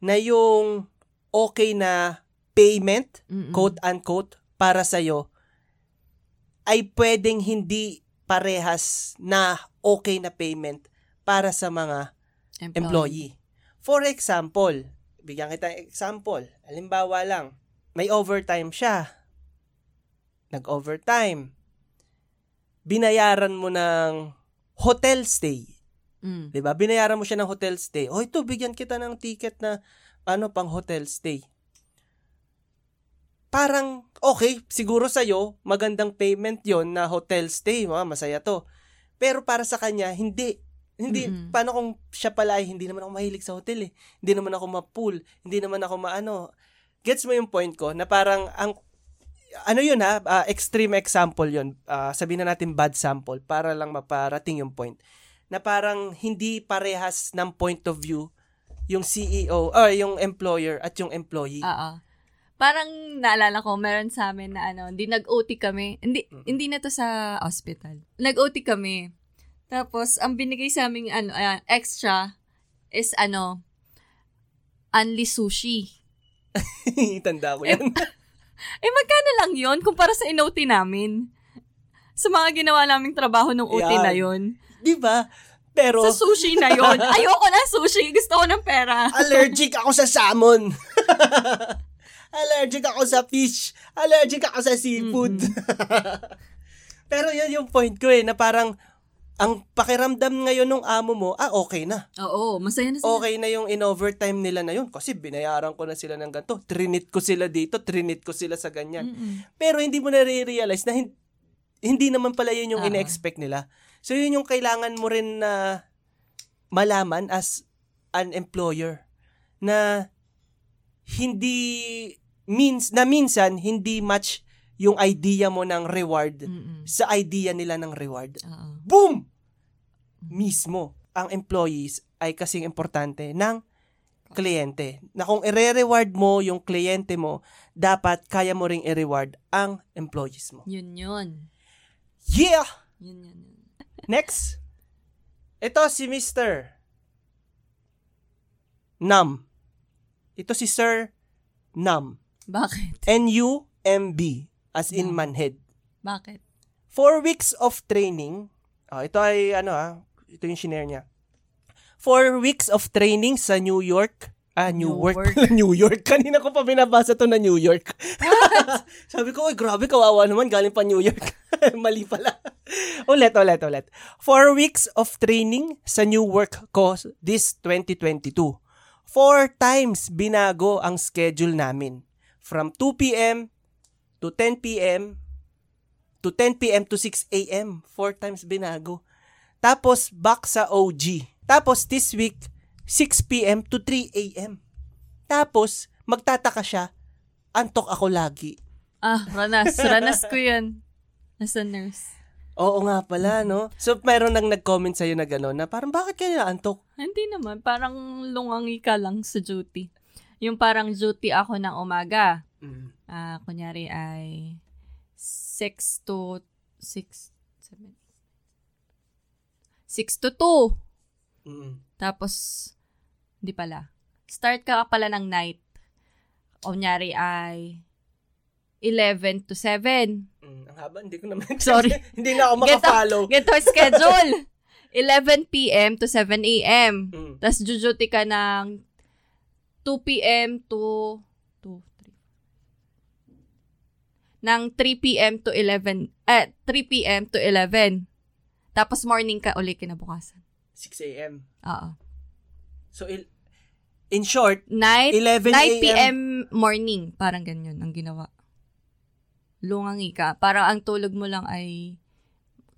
na yung okay na payment Mm-mm. quote unquote para sa ay pwedeng hindi parehas na okay na payment para sa mga employee. For example, bigyan kita ng example. Halimbawa lang, may overtime siya. Nag-overtime. Binayaran mo ng hotel stay. Mm. 'Di ba? Binayaran mo siya ng hotel stay. O ito, bigyan kita ng ticket na ano pang hotel stay. Parang okay, siguro sa magandang payment 'yon na hotel stay, ah, masaya 'to. Pero para sa kanya, hindi. Hindi, Mm-mm. paano kung siya pala ay hindi naman ako mahilig sa hotel eh. Hindi naman ako ma-pool, hindi naman ako maano. Gets mo yung point ko na parang ang ano yun ha, ah, extreme example yun. Ah, sabihin na natin bad sample para lang maparating yung point. Na parang hindi parehas ng point of view yung CEO or yung employer at yung employee. Oo. parang naalala ko, meron sa amin na ano, hindi nag-OT kami. Hindi, hindi na to sa hospital. Nag-OT kami. Tapos, ang binigay sa aming ano, uh, extra is ano, only sushi. Tanda ko yan. eh, magkano lang yon kumpara sa in-OT namin? Sa mga ginawa naming trabaho nung OT Yan. na yon Di ba? Pero, Sa sushi na yon Ayoko na sushi. Gusto ko ng pera. allergic ako sa salmon. allergic ako sa fish. Allergic ako sa seafood. Pero yun yung point ko eh, na parang, ang pakiramdam ngayon ng amo mo, ah, okay na. Oo, masaya na sila. Okay na yung in-overtime nila na yun. Kasi binayaran ko na sila ng ganito. Trinit ko sila dito, trinit ko sila sa ganyan. Mm-mm. Pero hindi mo na-realize na hin- hindi naman pala yun yung Oo. ine-expect nila. So yun yung kailangan mo rin na malaman as an employer na hindi means na minsan hindi match yung idea mo ng reward Mm-mm. sa idea nila ng reward. Oo. Boom! Mismo ang employees ay kasing importante ng kliyente. Na kung i-reward mo yung kliyente mo, dapat kaya mo ring i-reward ang employees mo. Yun yun. Yeah! Yun yun. Next. Ito si Mr. Nam. Ito si Sir Nam. Bakit? N-U-M-B. As in manhead. Bakit? Four weeks of training. Ah, ito ay ano ah. Ito yung shinare niya. Four weeks of training sa New York. Ah, New, York. Newark. pala, New York. Kanina ko pa binabasa to na New York. Sabi ko, "Uy, grabe, kawawa naman. Galing pa New York. Mali pala. ulit, ulit, ulit. Four weeks of training sa new work ko this 2022. Four times binago ang schedule namin. From 2 p.m. to 10 p.m. to 10 p.m. to 6 a.m. Four times binago. Tapos, back sa OG. Tapos, this week, 6 p.m. to 3 a.m. Tapos, magtataka siya, antok ako lagi. Ah, ranas. Ranas ko yun. As a nurse. Oo nga pala, no? So, mayroon nang nag-comment sa'yo na gano'n, na parang bakit kaya antok? Hindi naman. Parang lungangi ka lang sa duty. Yung parang duty ako ng umaga. Ah, kunyari ay 6 to 6 7 6 to 2. Mm. Tapos hindi pala. Start ka pala ng night. Kunyari ay 11 to 7. Mm, ang haba, hindi ko naman. Sorry. hindi na ako makafollow. Get our schedule. 11 p.m. to 7 a.m. Mm. Tapos jujuti ka ng 2 p.m. to 2, 3. Ng 3 p.m. to 11. Eh, 3 p.m. to 11. Tapos morning ka uli kinabukasan. 6 a.m. Oo. So, il- in short, Night, 11 night a.m. p.m. morning. Parang ganyan ang ginawa. Lungangi ka. Parang ang tulog mo lang ay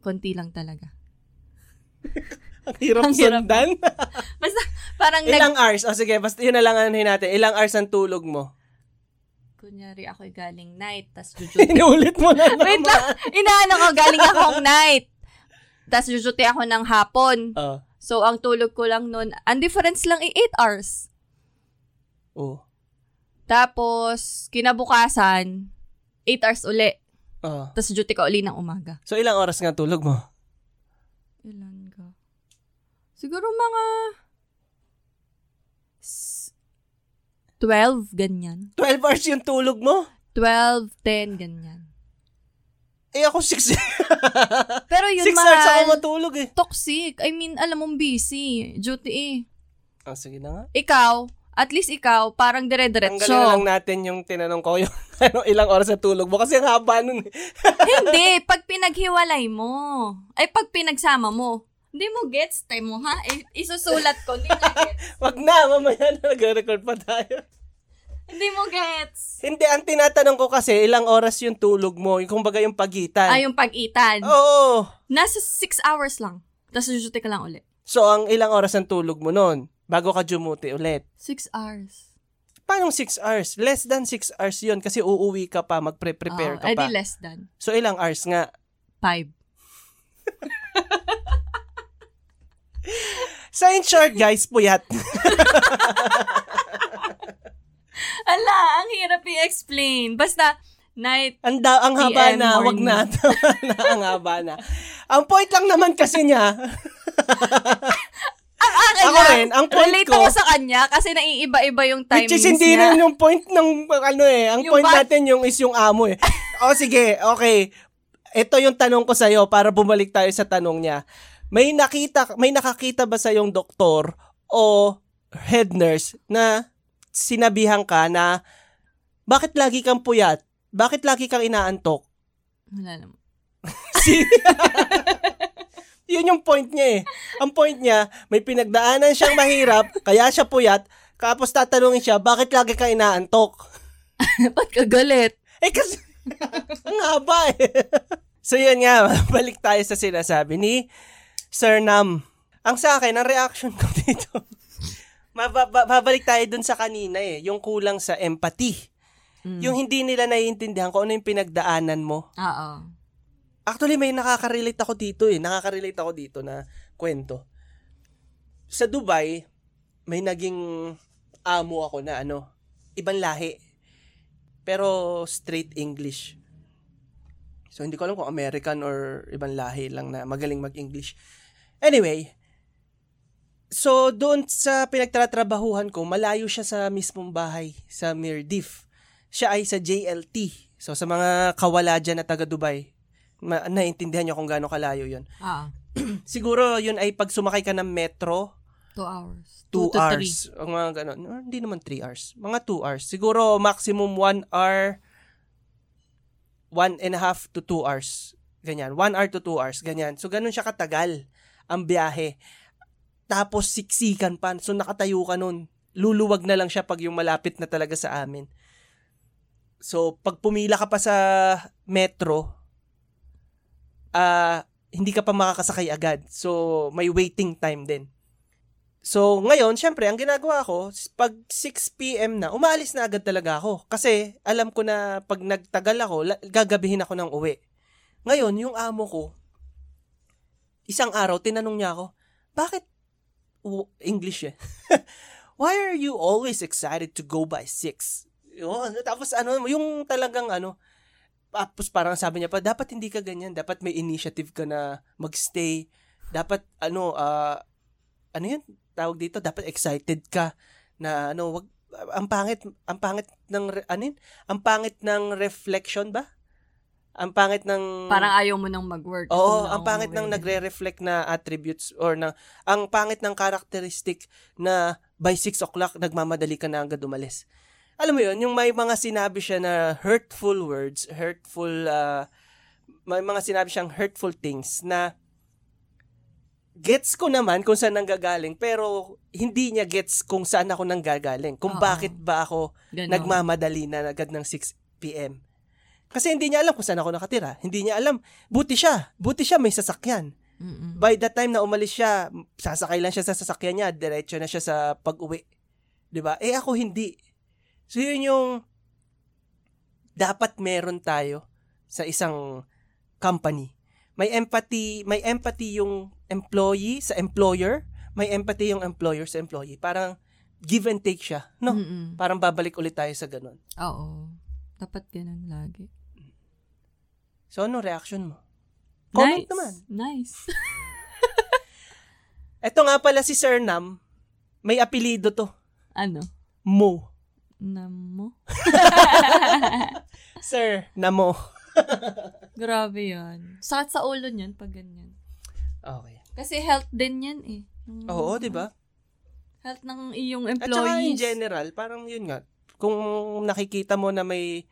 konti lang talaga. ang hirap Ang hirap. sundan. Basta, parang nag... Ilang hours? O sige, basta yun na lang anuhin natin. Ilang hours ang tulog mo? Kunyari ako'y galing night, tas jujuti. Inuulit mo na naman. Wait lang! Inaano ko, galing akong night. Tas jujuti ako ng hapon. Oh. So, ang tulog ko lang nun, ang difference lang ay 8 hours. Oh. Tapos, kinabukasan, 8 hours uli. Oh. Tapos duty ka uli ng umaga. So, ilang oras nga tulog mo? Ilan ka? Siguro mga s- 12, ganyan. 12 hours yung tulog mo? 12, 10, ganyan. Eh, ako 6. 6 Pero yun, hours ako matulog eh. Toxic. I mean, alam mong busy. Duty eh. Oh, sige na nga. Ikaw, at least ikaw, parang Tanggalin dire-diretso. na lang natin yung tinanong ko yung ano, ilang oras na tulog mo. Kasi ang haba nun. eh. hindi, pag pinaghiwalay mo, ay pag pinagsama mo, hindi mo gets, time mo ha? I- isusulat ko, hindi mo gets. Wag na, mamaya na nag-record pa tayo. Hindi mo gets. Hindi, ang tinatanong ko kasi, ilang oras yung tulog mo, yung kumbaga yung pagitan. Ay, yung pag-itan. Oo. Nasa 6 hours lang. Tapos duty ka lang ulit. So, ang ilang oras ang tulog mo nun, bago ka jumuti ulit. 6 hours. Paano 6 hours? Less than 6 hours yun kasi uuwi ka pa, magpre-prepare Oo, ka eh, pa. di less than. So, ilang hours nga? 5. So, in short, guys, puyat. Ala, ang hirap i-explain. Basta, night, Ang, da- ang haba PM na, wag morning. na. na. Ang haba na. Ang point lang naman kasi niya, ang akin Ako lang, rin, ang point relate ko- ako sa kanya kasi naiiba-iba yung timings which is hindi niya. rin yung point ng, ano eh, ang Yung point ba- natin yung is yung amo eh. o sige, okay. Ito yung tanong ko sa'yo para bumalik tayo sa tanong niya. May nakita, may nakakita ba sa yung doktor o head nurse na sinabihan ka na bakit lagi kang puyat? Bakit lagi kang inaantok? Wala naman. Si- Yun yung point niya eh. Ang point niya, may pinagdaanan siyang mahirap, kaya siya puyat, tapos tatanungin siya, bakit lagi ka inaantok? Ba't ka galit? Eh kasi, ang haba eh. so yun nga, balik tayo sa sinasabi ni Sir Nam. Ang sa akin, ang reaction ko dito, mababa- babalik tayo dun sa kanina eh, yung kulang sa empathy. Mm. Yung hindi nila naiintindihan kung ano yung pinagdaanan mo. Oo. Actually, may nakaka-relate ako dito eh. Nakaka-relate ako dito na kwento. Sa Dubai, may naging amo ako na ano, ibang lahi. Pero straight English. So, hindi ko alam kung American or ibang lahi lang na magaling mag-English. Anyway, so doon sa pinagtatrabahuhan ko, malayo siya sa mismong bahay, sa Mirdif. Siya ay sa JLT. So, sa mga kawala dyan na taga Dubai, ma- naiintindihan niyo kung gaano kalayo yun. Oo. Siguro yun ay pag sumakay ka ng metro, Two hours. 2 Two to three. hours. Ang mga ganun. No, hindi naman 3 hours. Mga 2 hours. Siguro maximum 1 hour, 1 and a half to 2 hours. Ganyan. 1 hour to 2 hours. Ganyan. So, ganun siya katagal ang biyahe. Tapos, siksikan pa. So, nakatayo ka nun. Luluwag na lang siya pag yung malapit na talaga sa amin. So, pag pumila ka pa sa metro, ah hindi ka pa makakasakay agad. So, may waiting time din. So, ngayon, syempre, ang ginagawa ko, pag 6 p.m. na, umaalis na agad talaga ako. Kasi, alam ko na pag nagtagal ako, gagabihin ako ng uwi. Ngayon, yung amo ko, isang araw, tinanong niya ako, bakit, English eh, why are you always excited to go by 6? Yun, tapos ano, yung talagang ano, tapos parang sabi niya pa, dapat hindi ka ganyan, dapat may initiative ka na magstay, dapat ano, ah, ano yun, tawag dito, dapat excited ka na ano, wag ang pangit, ang pangit ng ano yun? Ang pangit ng reflection ba? Ang pangit ng Parang ayaw mo nang mag-work. Oo, ang pangit ng nagre-reflect na attributes or na ang pangit ng characteristic na by 6 o'clock nagmamadali ka na agad umalis. Alam mo yun, yung may mga sinabi siya na hurtful words, hurtful, uh, may mga sinabi siyang hurtful things na gets ko naman kung saan nanggagaling pero hindi niya gets kung saan ako nanggagaling. Kung Oo. bakit ba ako Ganon. nagmamadali na agad ng 6 p.m. Kasi hindi niya alam kung saan ako nakatira. Hindi niya alam. Buti siya. Buti siya may sasakyan. Mm-mm. By the time na umalis siya, sasakay lang siya sa sasakyan niya, diretso na siya sa pag-uwi. 'Di ba? Eh ako hindi. So yun yung dapat meron tayo sa isang company. May empathy, may empathy yung employee sa employer, may empathy yung employer sa employee. Parang give and take siya, no? Mm-mm. Parang babalik ulit tayo sa ganun. Oo. Dapat ganun lagi. So, ano reaction mo? Comment nice. naman. Nice. Ito nga pala si Sir Nam, may apelido to. ano? Mo. Namo? Sir, Namo. Grabe yan. Sakit sa ulo niyan pag ganyan. Okay. Kasi health din yan eh. Yung Oo, di ba? Health ng iyong At saka in employees. general, parang yun nga, kung nakikita mo na may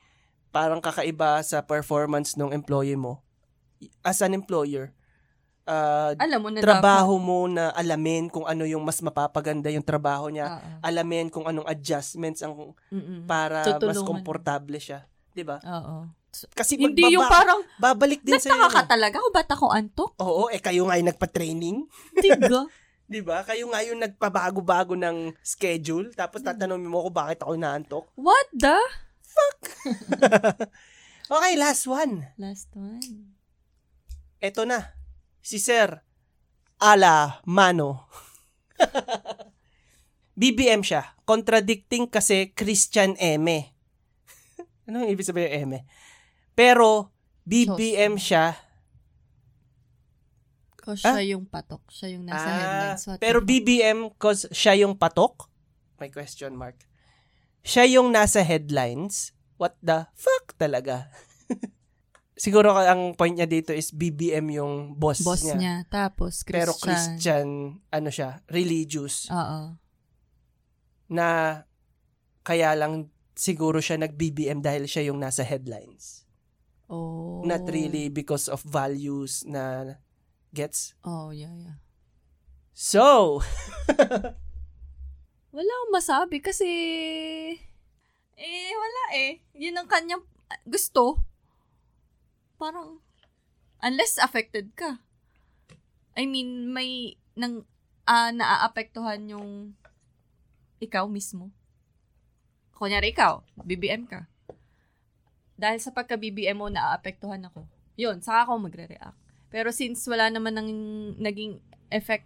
parang kakaiba sa performance ng employee mo, as an employer, uh, Alam mo na trabaho mo na alamin kung ano yung mas mapapaganda yung trabaho dapat. niya, Oo. alamin kung anong adjustments ang Mm-mm. para mas Tutulungan. komportable siya, 'di ba? Oo. Kasi Hindi yung magbaba- parang, babalik din sa nagtaka ka talaga o ba't ako antok? Oo, eh kayo nga yung nagpa-training, Tiga. 'di ba? Kayo nga yung nagpabago-bago ng schedule, tapos tatanungin mo ko bakit ako naantok. What the? Okay, last one. Last one. Eto na. Si Sir Ala Mano. BBM siya. Contradicting kasi Christian Eme. ano yung ibig sabihin ng Eme? Pero, BBM siya. Cause siya yung patok. Siya yung nasa Ah, headlines. What pero fuck? BBM cause siya yung patok? May question mark. Siya yung nasa headlines? What the fuck talaga? Siguro ang point niya dito is BBM yung boss, boss niya. niya. Tapos, Christian. Pero Christian, ano siya, religious. Oo. Na kaya lang siguro siya nag-BBM dahil siya yung nasa headlines. Oh. Not really because of values na gets. Oh, yeah, yeah. So, Wala akong masabi kasi... Eh, wala eh. Yun ang kanyang ah, gusto. Parang, unless affected ka. I mean, may nang ah, naaapektuhan yung ikaw mismo. Kunyari ikaw, BBM ka. Dahil sa pagka-BBM mo, naaapektuhan ako. Yun, saka ako magre-react. Pero since wala naman nang naging effect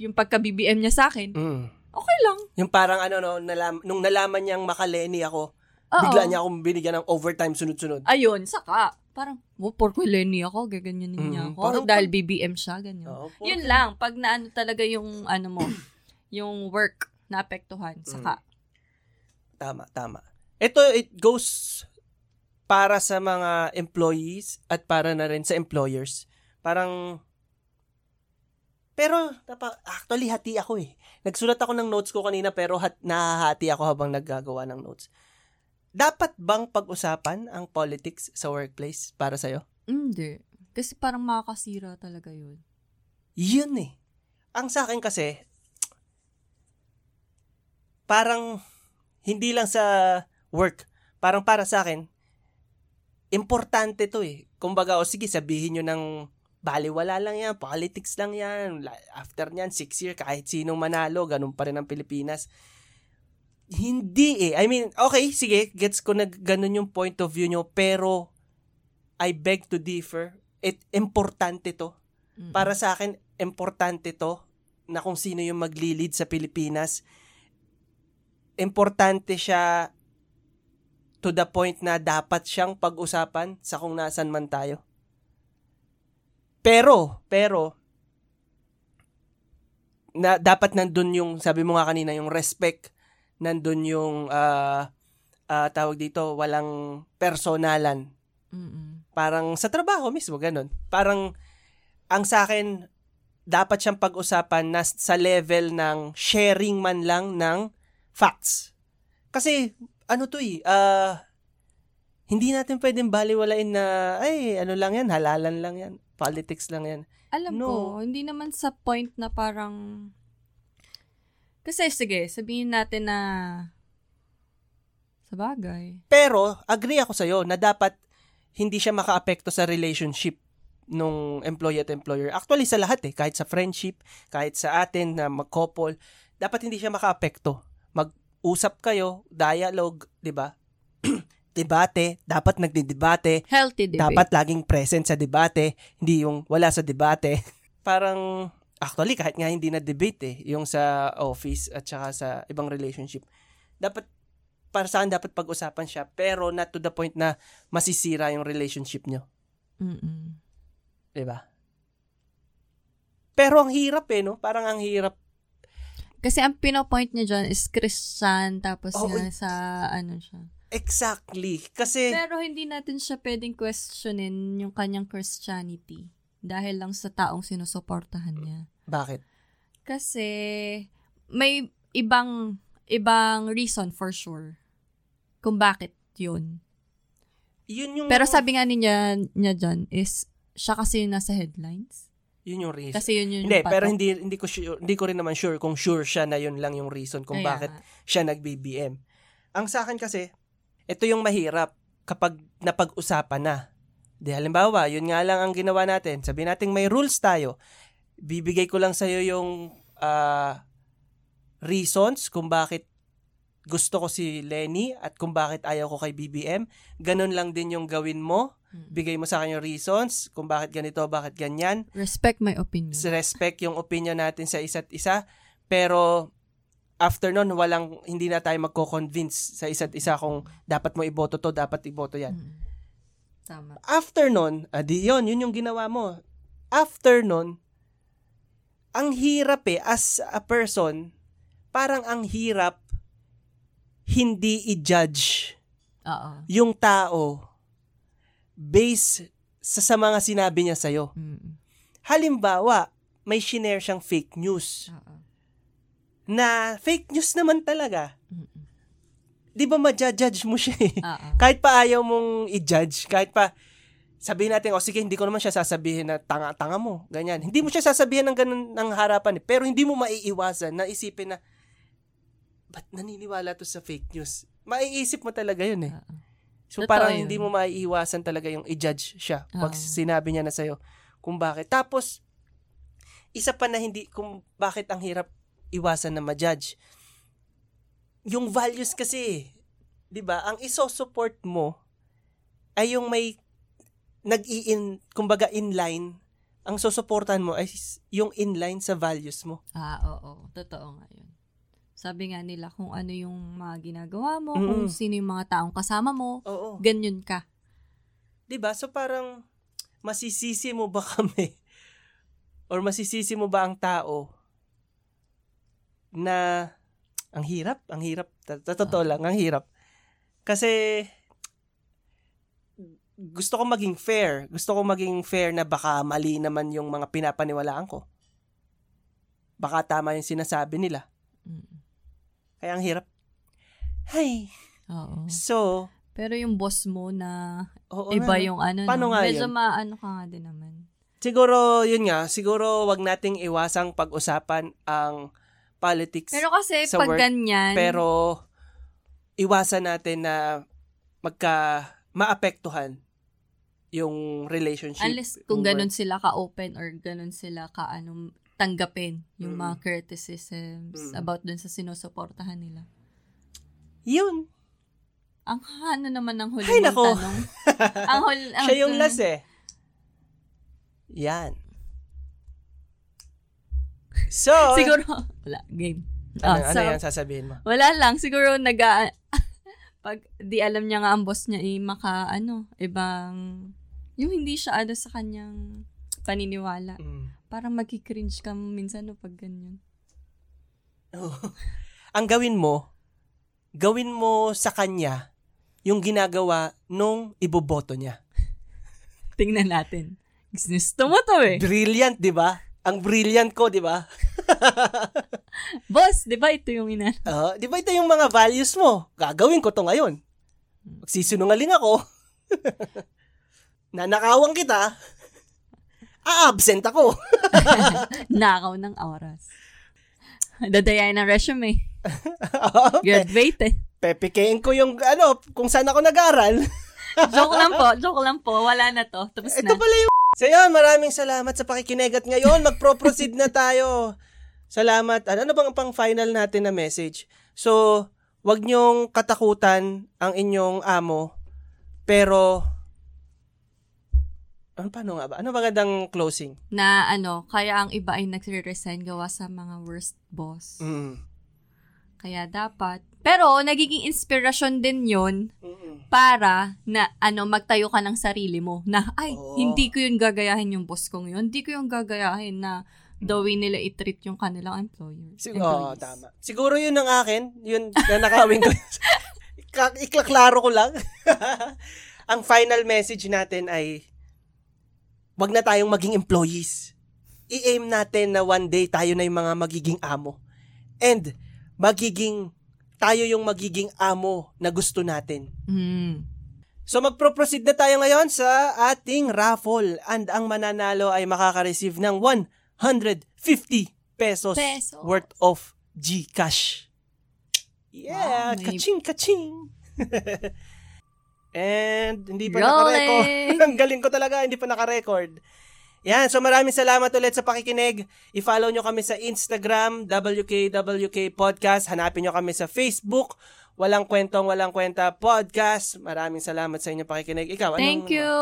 yung pagka-BBM niya sa akin, mm, okay lang. yung parang ano no, nalam, nung nalaman niyang makaleni ako, Oo. bigla niya akong binigyan ng overtime sunod-sunod. Ayun, saka, parang, oh, porko Lenny ako, gaganyanin niya Mm, ako. parang dahil BBM siya, ganyan. Oo, po. Yun lang, pag naano talaga yung, ano mo, yung work na apektuhan, saka. Tama, tama. Ito, it goes para sa mga employees at para na rin sa employers. Parang, pero, tapa, actually, hati ako eh. Nagsulat ako ng notes ko kanina pero hat, nahahati ako habang naggagawa ng notes. Dapat bang pag-usapan ang politics sa workplace para sa'yo? Hindi. Kasi parang makakasira talaga yun. Yun eh. Ang sa akin kasi, parang hindi lang sa work, parang para sa akin, importante to eh. Kumbaga, o sige, sabihin nyo ng baliwala lang yan, politics lang yan, after nyan, six year, kahit sinong manalo, ganun pa rin ang Pilipinas. Hindi eh. I mean, okay, sige, gets ko na ganun yung point of view nyo, pero I beg to differ. It, importante to Mm. para sa akin, importante to na kung sino yung magli-lead sa Pilipinas. Importante siya to the point na dapat siyang pag-usapan sa kung nasan man tayo. Pero, pero, na dapat nandun yung, sabi mo nga kanina, yung respect, nandun yung, ah ah, tawag dito, walang personalan Mm-mm. parang sa trabaho mismo, ganun. Parang, ang sa akin, dapat siyang pag-usapan na sa level ng sharing man lang ng facts. Kasi, ano to eh, ah, hindi natin pwedeng baliwalain na, ay, ano lang yan, halalan lang yan, politics lang yan. Alam No. ko, hindi naman sa point na parang... Kasi sige, sabihin natin na sa bagay. Pero, agree ako sa'yo na dapat hindi siya makaapekto sa relationship nung employee at employer. Actually, sa lahat eh. Kahit sa friendship, kahit sa atin na mag-couple, dapat hindi siya makaapekto. Mag-usap kayo, dialogue, di ba? Debate, dapat nagdidebate, Healthy debate. dapat laging present sa debate, hindi yung wala sa debate. Parang, actually, kahit nga hindi na debate eh, yung sa office at saka sa ibang relationship, dapat, para saan dapat pag-usapan siya, pero not to the point na masisira yung relationship nyo. Mm-mm. Di ba? Pero ang hirap eh, no? Parang ang hirap. Kasi ang pinopoint niya dyan is Christian, tapos nga eh. sa ano siya. Exactly. Kasi, Pero hindi natin siya pwedeng questionin yung kanyang Christianity dahil lang sa taong sinusuportahan niya. bakit? Kasi may ibang ibang reason for sure kung bakit yun. Yun yung, Pero sabi nga niya, niya dyan is siya kasi nasa headlines. yun yung reason. Kasi yun yun Hindi, yung patok. pero hindi hindi ko sure, hindi ko rin naman sure kung sure siya na yun lang yung reason kung Kaya bakit siya nag-BBM. Ang sa akin kasi, ito yung mahirap kapag napag-usapan na. Di halimbawa, yun nga lang ang ginawa natin. Sabi natin may rules tayo. Bibigay ko lang sa'yo yung ah, reasons kung bakit gusto ko si Lenny at kung bakit ayaw ko kay BBM. Ganon lang din yung gawin mo. Mm. Bigay mo sa akin yung reasons kung bakit ganito, bakit ganyan Respect my opinion. respect yung opinion natin sa isa't isa. Pero, after nun, walang, hindi na tayo magko-convince sa isa't isa kung dapat mo iboto to, dapat iboto yan. Mm. Tama. After nun, adi yun, yun yung ginawa mo. After nun, ang hirap eh, as a person, parang ang hirap hindi i-judge Oo. yung tao based sa, sa mga sinabi niya sa'yo. Mm. Halimbawa, may shinare siyang fake news Oo. Na fake news naman talaga. Mm. Di ba ma-judge mo siya eh? Oo. kahit pa ayaw mong i-judge, kahit pa sabihin natin, o sige, hindi ko naman siya sasabihin na tanga-tanga mo, ganyan. Hindi mo siya sasabihin ng ganun ng harapan, eh. pero hindi mo maiiwasan na isipin na, ba't naniniwala to sa fake news? Maiisip mo talaga yun eh. So Totoo parang yun. hindi mo maiiwasan talaga yung i-judge siya pag Oo. sinabi niya na sa'yo kung bakit. Tapos, isa pa na hindi, kung bakit ang hirap iwasan na ma-judge. Yung values kasi, di ba, ang iso-support mo ay yung may nag-i-in, kumbaga inline, ang susuportahan mo ay yung inline sa values mo. Ah, oo. Totoo nga yun. Sabi nga nila kung ano yung mga ginagawa mo, Mm. kung sino yung mga taong kasama mo, Oo. ganyan ka. 'Di ba? So parang masisisi mo ba kami or masisisi mo ba ang tao na ang hirap, ang hirap. Totoo lang, ang hirap. Kasi gusto ko maging fair. Gusto ko maging fair na baka mali naman yung mga pinapaniwalaan ko. Baka tama yung sinasabi nila. Mm. Kaya ang hirap. Hay. Oo. So, Pero yung boss mo na oo iba na, yung ano, Paano no? nga medyo yun? maano ka nga din naman. Siguro, yun nga, siguro wag nating iwasang pag-usapan ang politics. Pero kasi sa pag work, ganyan, pero iwasan natin na magka maapektuhan yung relationship. unless kung work. ganun sila ka-open or ganun sila ka-ano, tanggapin yung Mm. mga criticisms Mm. about dun sa sinusuportahan nila. Yun. Ang ano naman ng huli Ay, mong nako. tanong. ang hul, ang, Siya yung last eh. Yan. So, Siguro, wala, game. ano, Ah, ano so, yan sasabihin mo? Wala lang, siguro nag pag di alam niya nga ang boss niya, eh, maka, ano, ibang, yung hindi siya ano sa kanyang paniniwala. Mm. Parang magki-cringe ka minsan no, pag ganyan. ang gawin mo, gawin mo sa kanya yung ginagawa nung iboboto niya. Tingnan natin. Gusto mo to eh. Brilliant, di ba? Ang brilliant ko, di ba? Boss, di ba ito yung ina? Ah, di ba ito yung mga values mo? Gagawin ko to ngayon. Magsisinungaling ako. Nanakawan kita. A-absent ako. Nakaw ng oras. Dadayain ng resume. Graduate eh. Pepikein ko yung ano, kung saan ako nag-aral. Joke lang po, joke lang po. Wala na to. Tapos Ito na. pala yung... So yun, maraming salamat sa pakikinig at ngayon magpro-proceed na tayo. Salamat. Ano, ano bang ang pang final natin na message? So, wag niyong katakutan ang inyong amo, pero ano paano nga ba? Ano magandang closing? Na ano, kaya ang iba ay nagre-resign gawa sa mga worst boss. Mm. Kaya dapat. Pero, nagiging inspirasyon din yon para na ano magtayo ka ng sarili mo na ay Oo. hindi ko yung gagayahin yung boss kong yun hindi ko yung gagayahin na the way nila i-treat yung kanilang employer Siguro, oh, tama. Siguro yun ang akin, yun na nakawin ko. Iklaklaro ko lang. ang final message natin ay wag na tayong maging employees. I-aim natin na one day tayo na yung mga magiging amo. And magiging tayo yung magiging amo na gusto natin. Mm. So magpro-proceed na tayo ngayon sa ating raffle and ang mananalo ay makaka-receive ng 150 pesos, Pesos. worth of GCash. Yeah, Wow, may- kaching kaching. and hindi pa Rolling. naka-record. ang galing ko talaga, hindi pa naka-record. Yan, so maraming salamat ulit sa pakikinig. I-follow nyo kami sa Instagram, WKWK Podcast. Hanapin nyo kami sa Facebook, Walang Kwentong Walang Kwenta Podcast. Maraming salamat sa inyong pakikinig. Ikaw, anong- Thank you.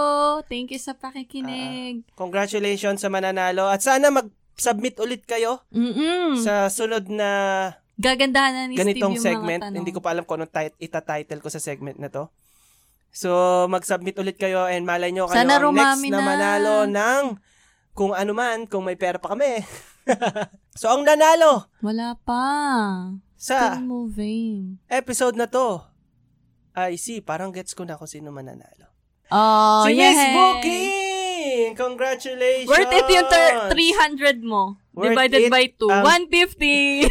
Thank you sa pakikinig. Congratulations sa mananalo. At sana mag-submit ulit kayo Mm-mm. sa sunod na Gagandahan na ni ganitong Steve yung segment. mga tanong. Hindi ko pa alam kung anong tit- ita-title ko sa segment na to. So, mag-submit ulit kayo and malay nyo kayo Sana ang next na na. manalo ng kung ano man, kung may pera pa kami. so, ang nanalo Wala pa. sa Still moving. episode na to, I see, parang gets ko na kung sino mananalo. Oh, si yay! Miss Booking! Congratulations! Worth it yung ter- 300 mo. Worth divided it by 2. ang- 150.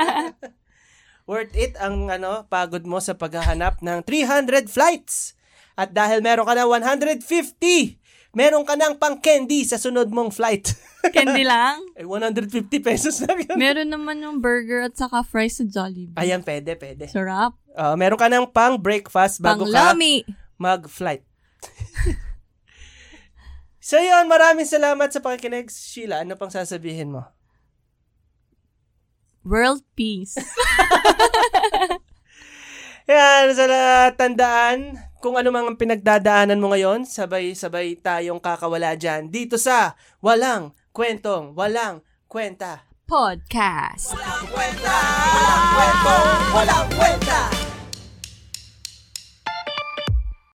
Worth it ang ano, pagod mo sa paghahanap ng 300 flights. At dahil meron ka na 150, meron ka ng pang candy sa sunod mong flight. Candy lang. eh, 150 pesos lang yun. Meron naman yung burger at saka fries sa Jollibee. Ayan, pwede, pwede. Sarap. Uh, meron ka ng pang breakfast bago Pang ka lami. mag-flight. so yun, maraming salamat sa pakikinig. Sheila, ano pang sasabihin mo? World peace. Yan, sa tandaan, kung ano mang ang pinagdadaanan mo ngayon, sabay-sabay tayong kakawala dyan dito sa Walang Kwentong Walang Kwenta. Podcast. Walang kwenta! Walang kwento! Walang kwenta!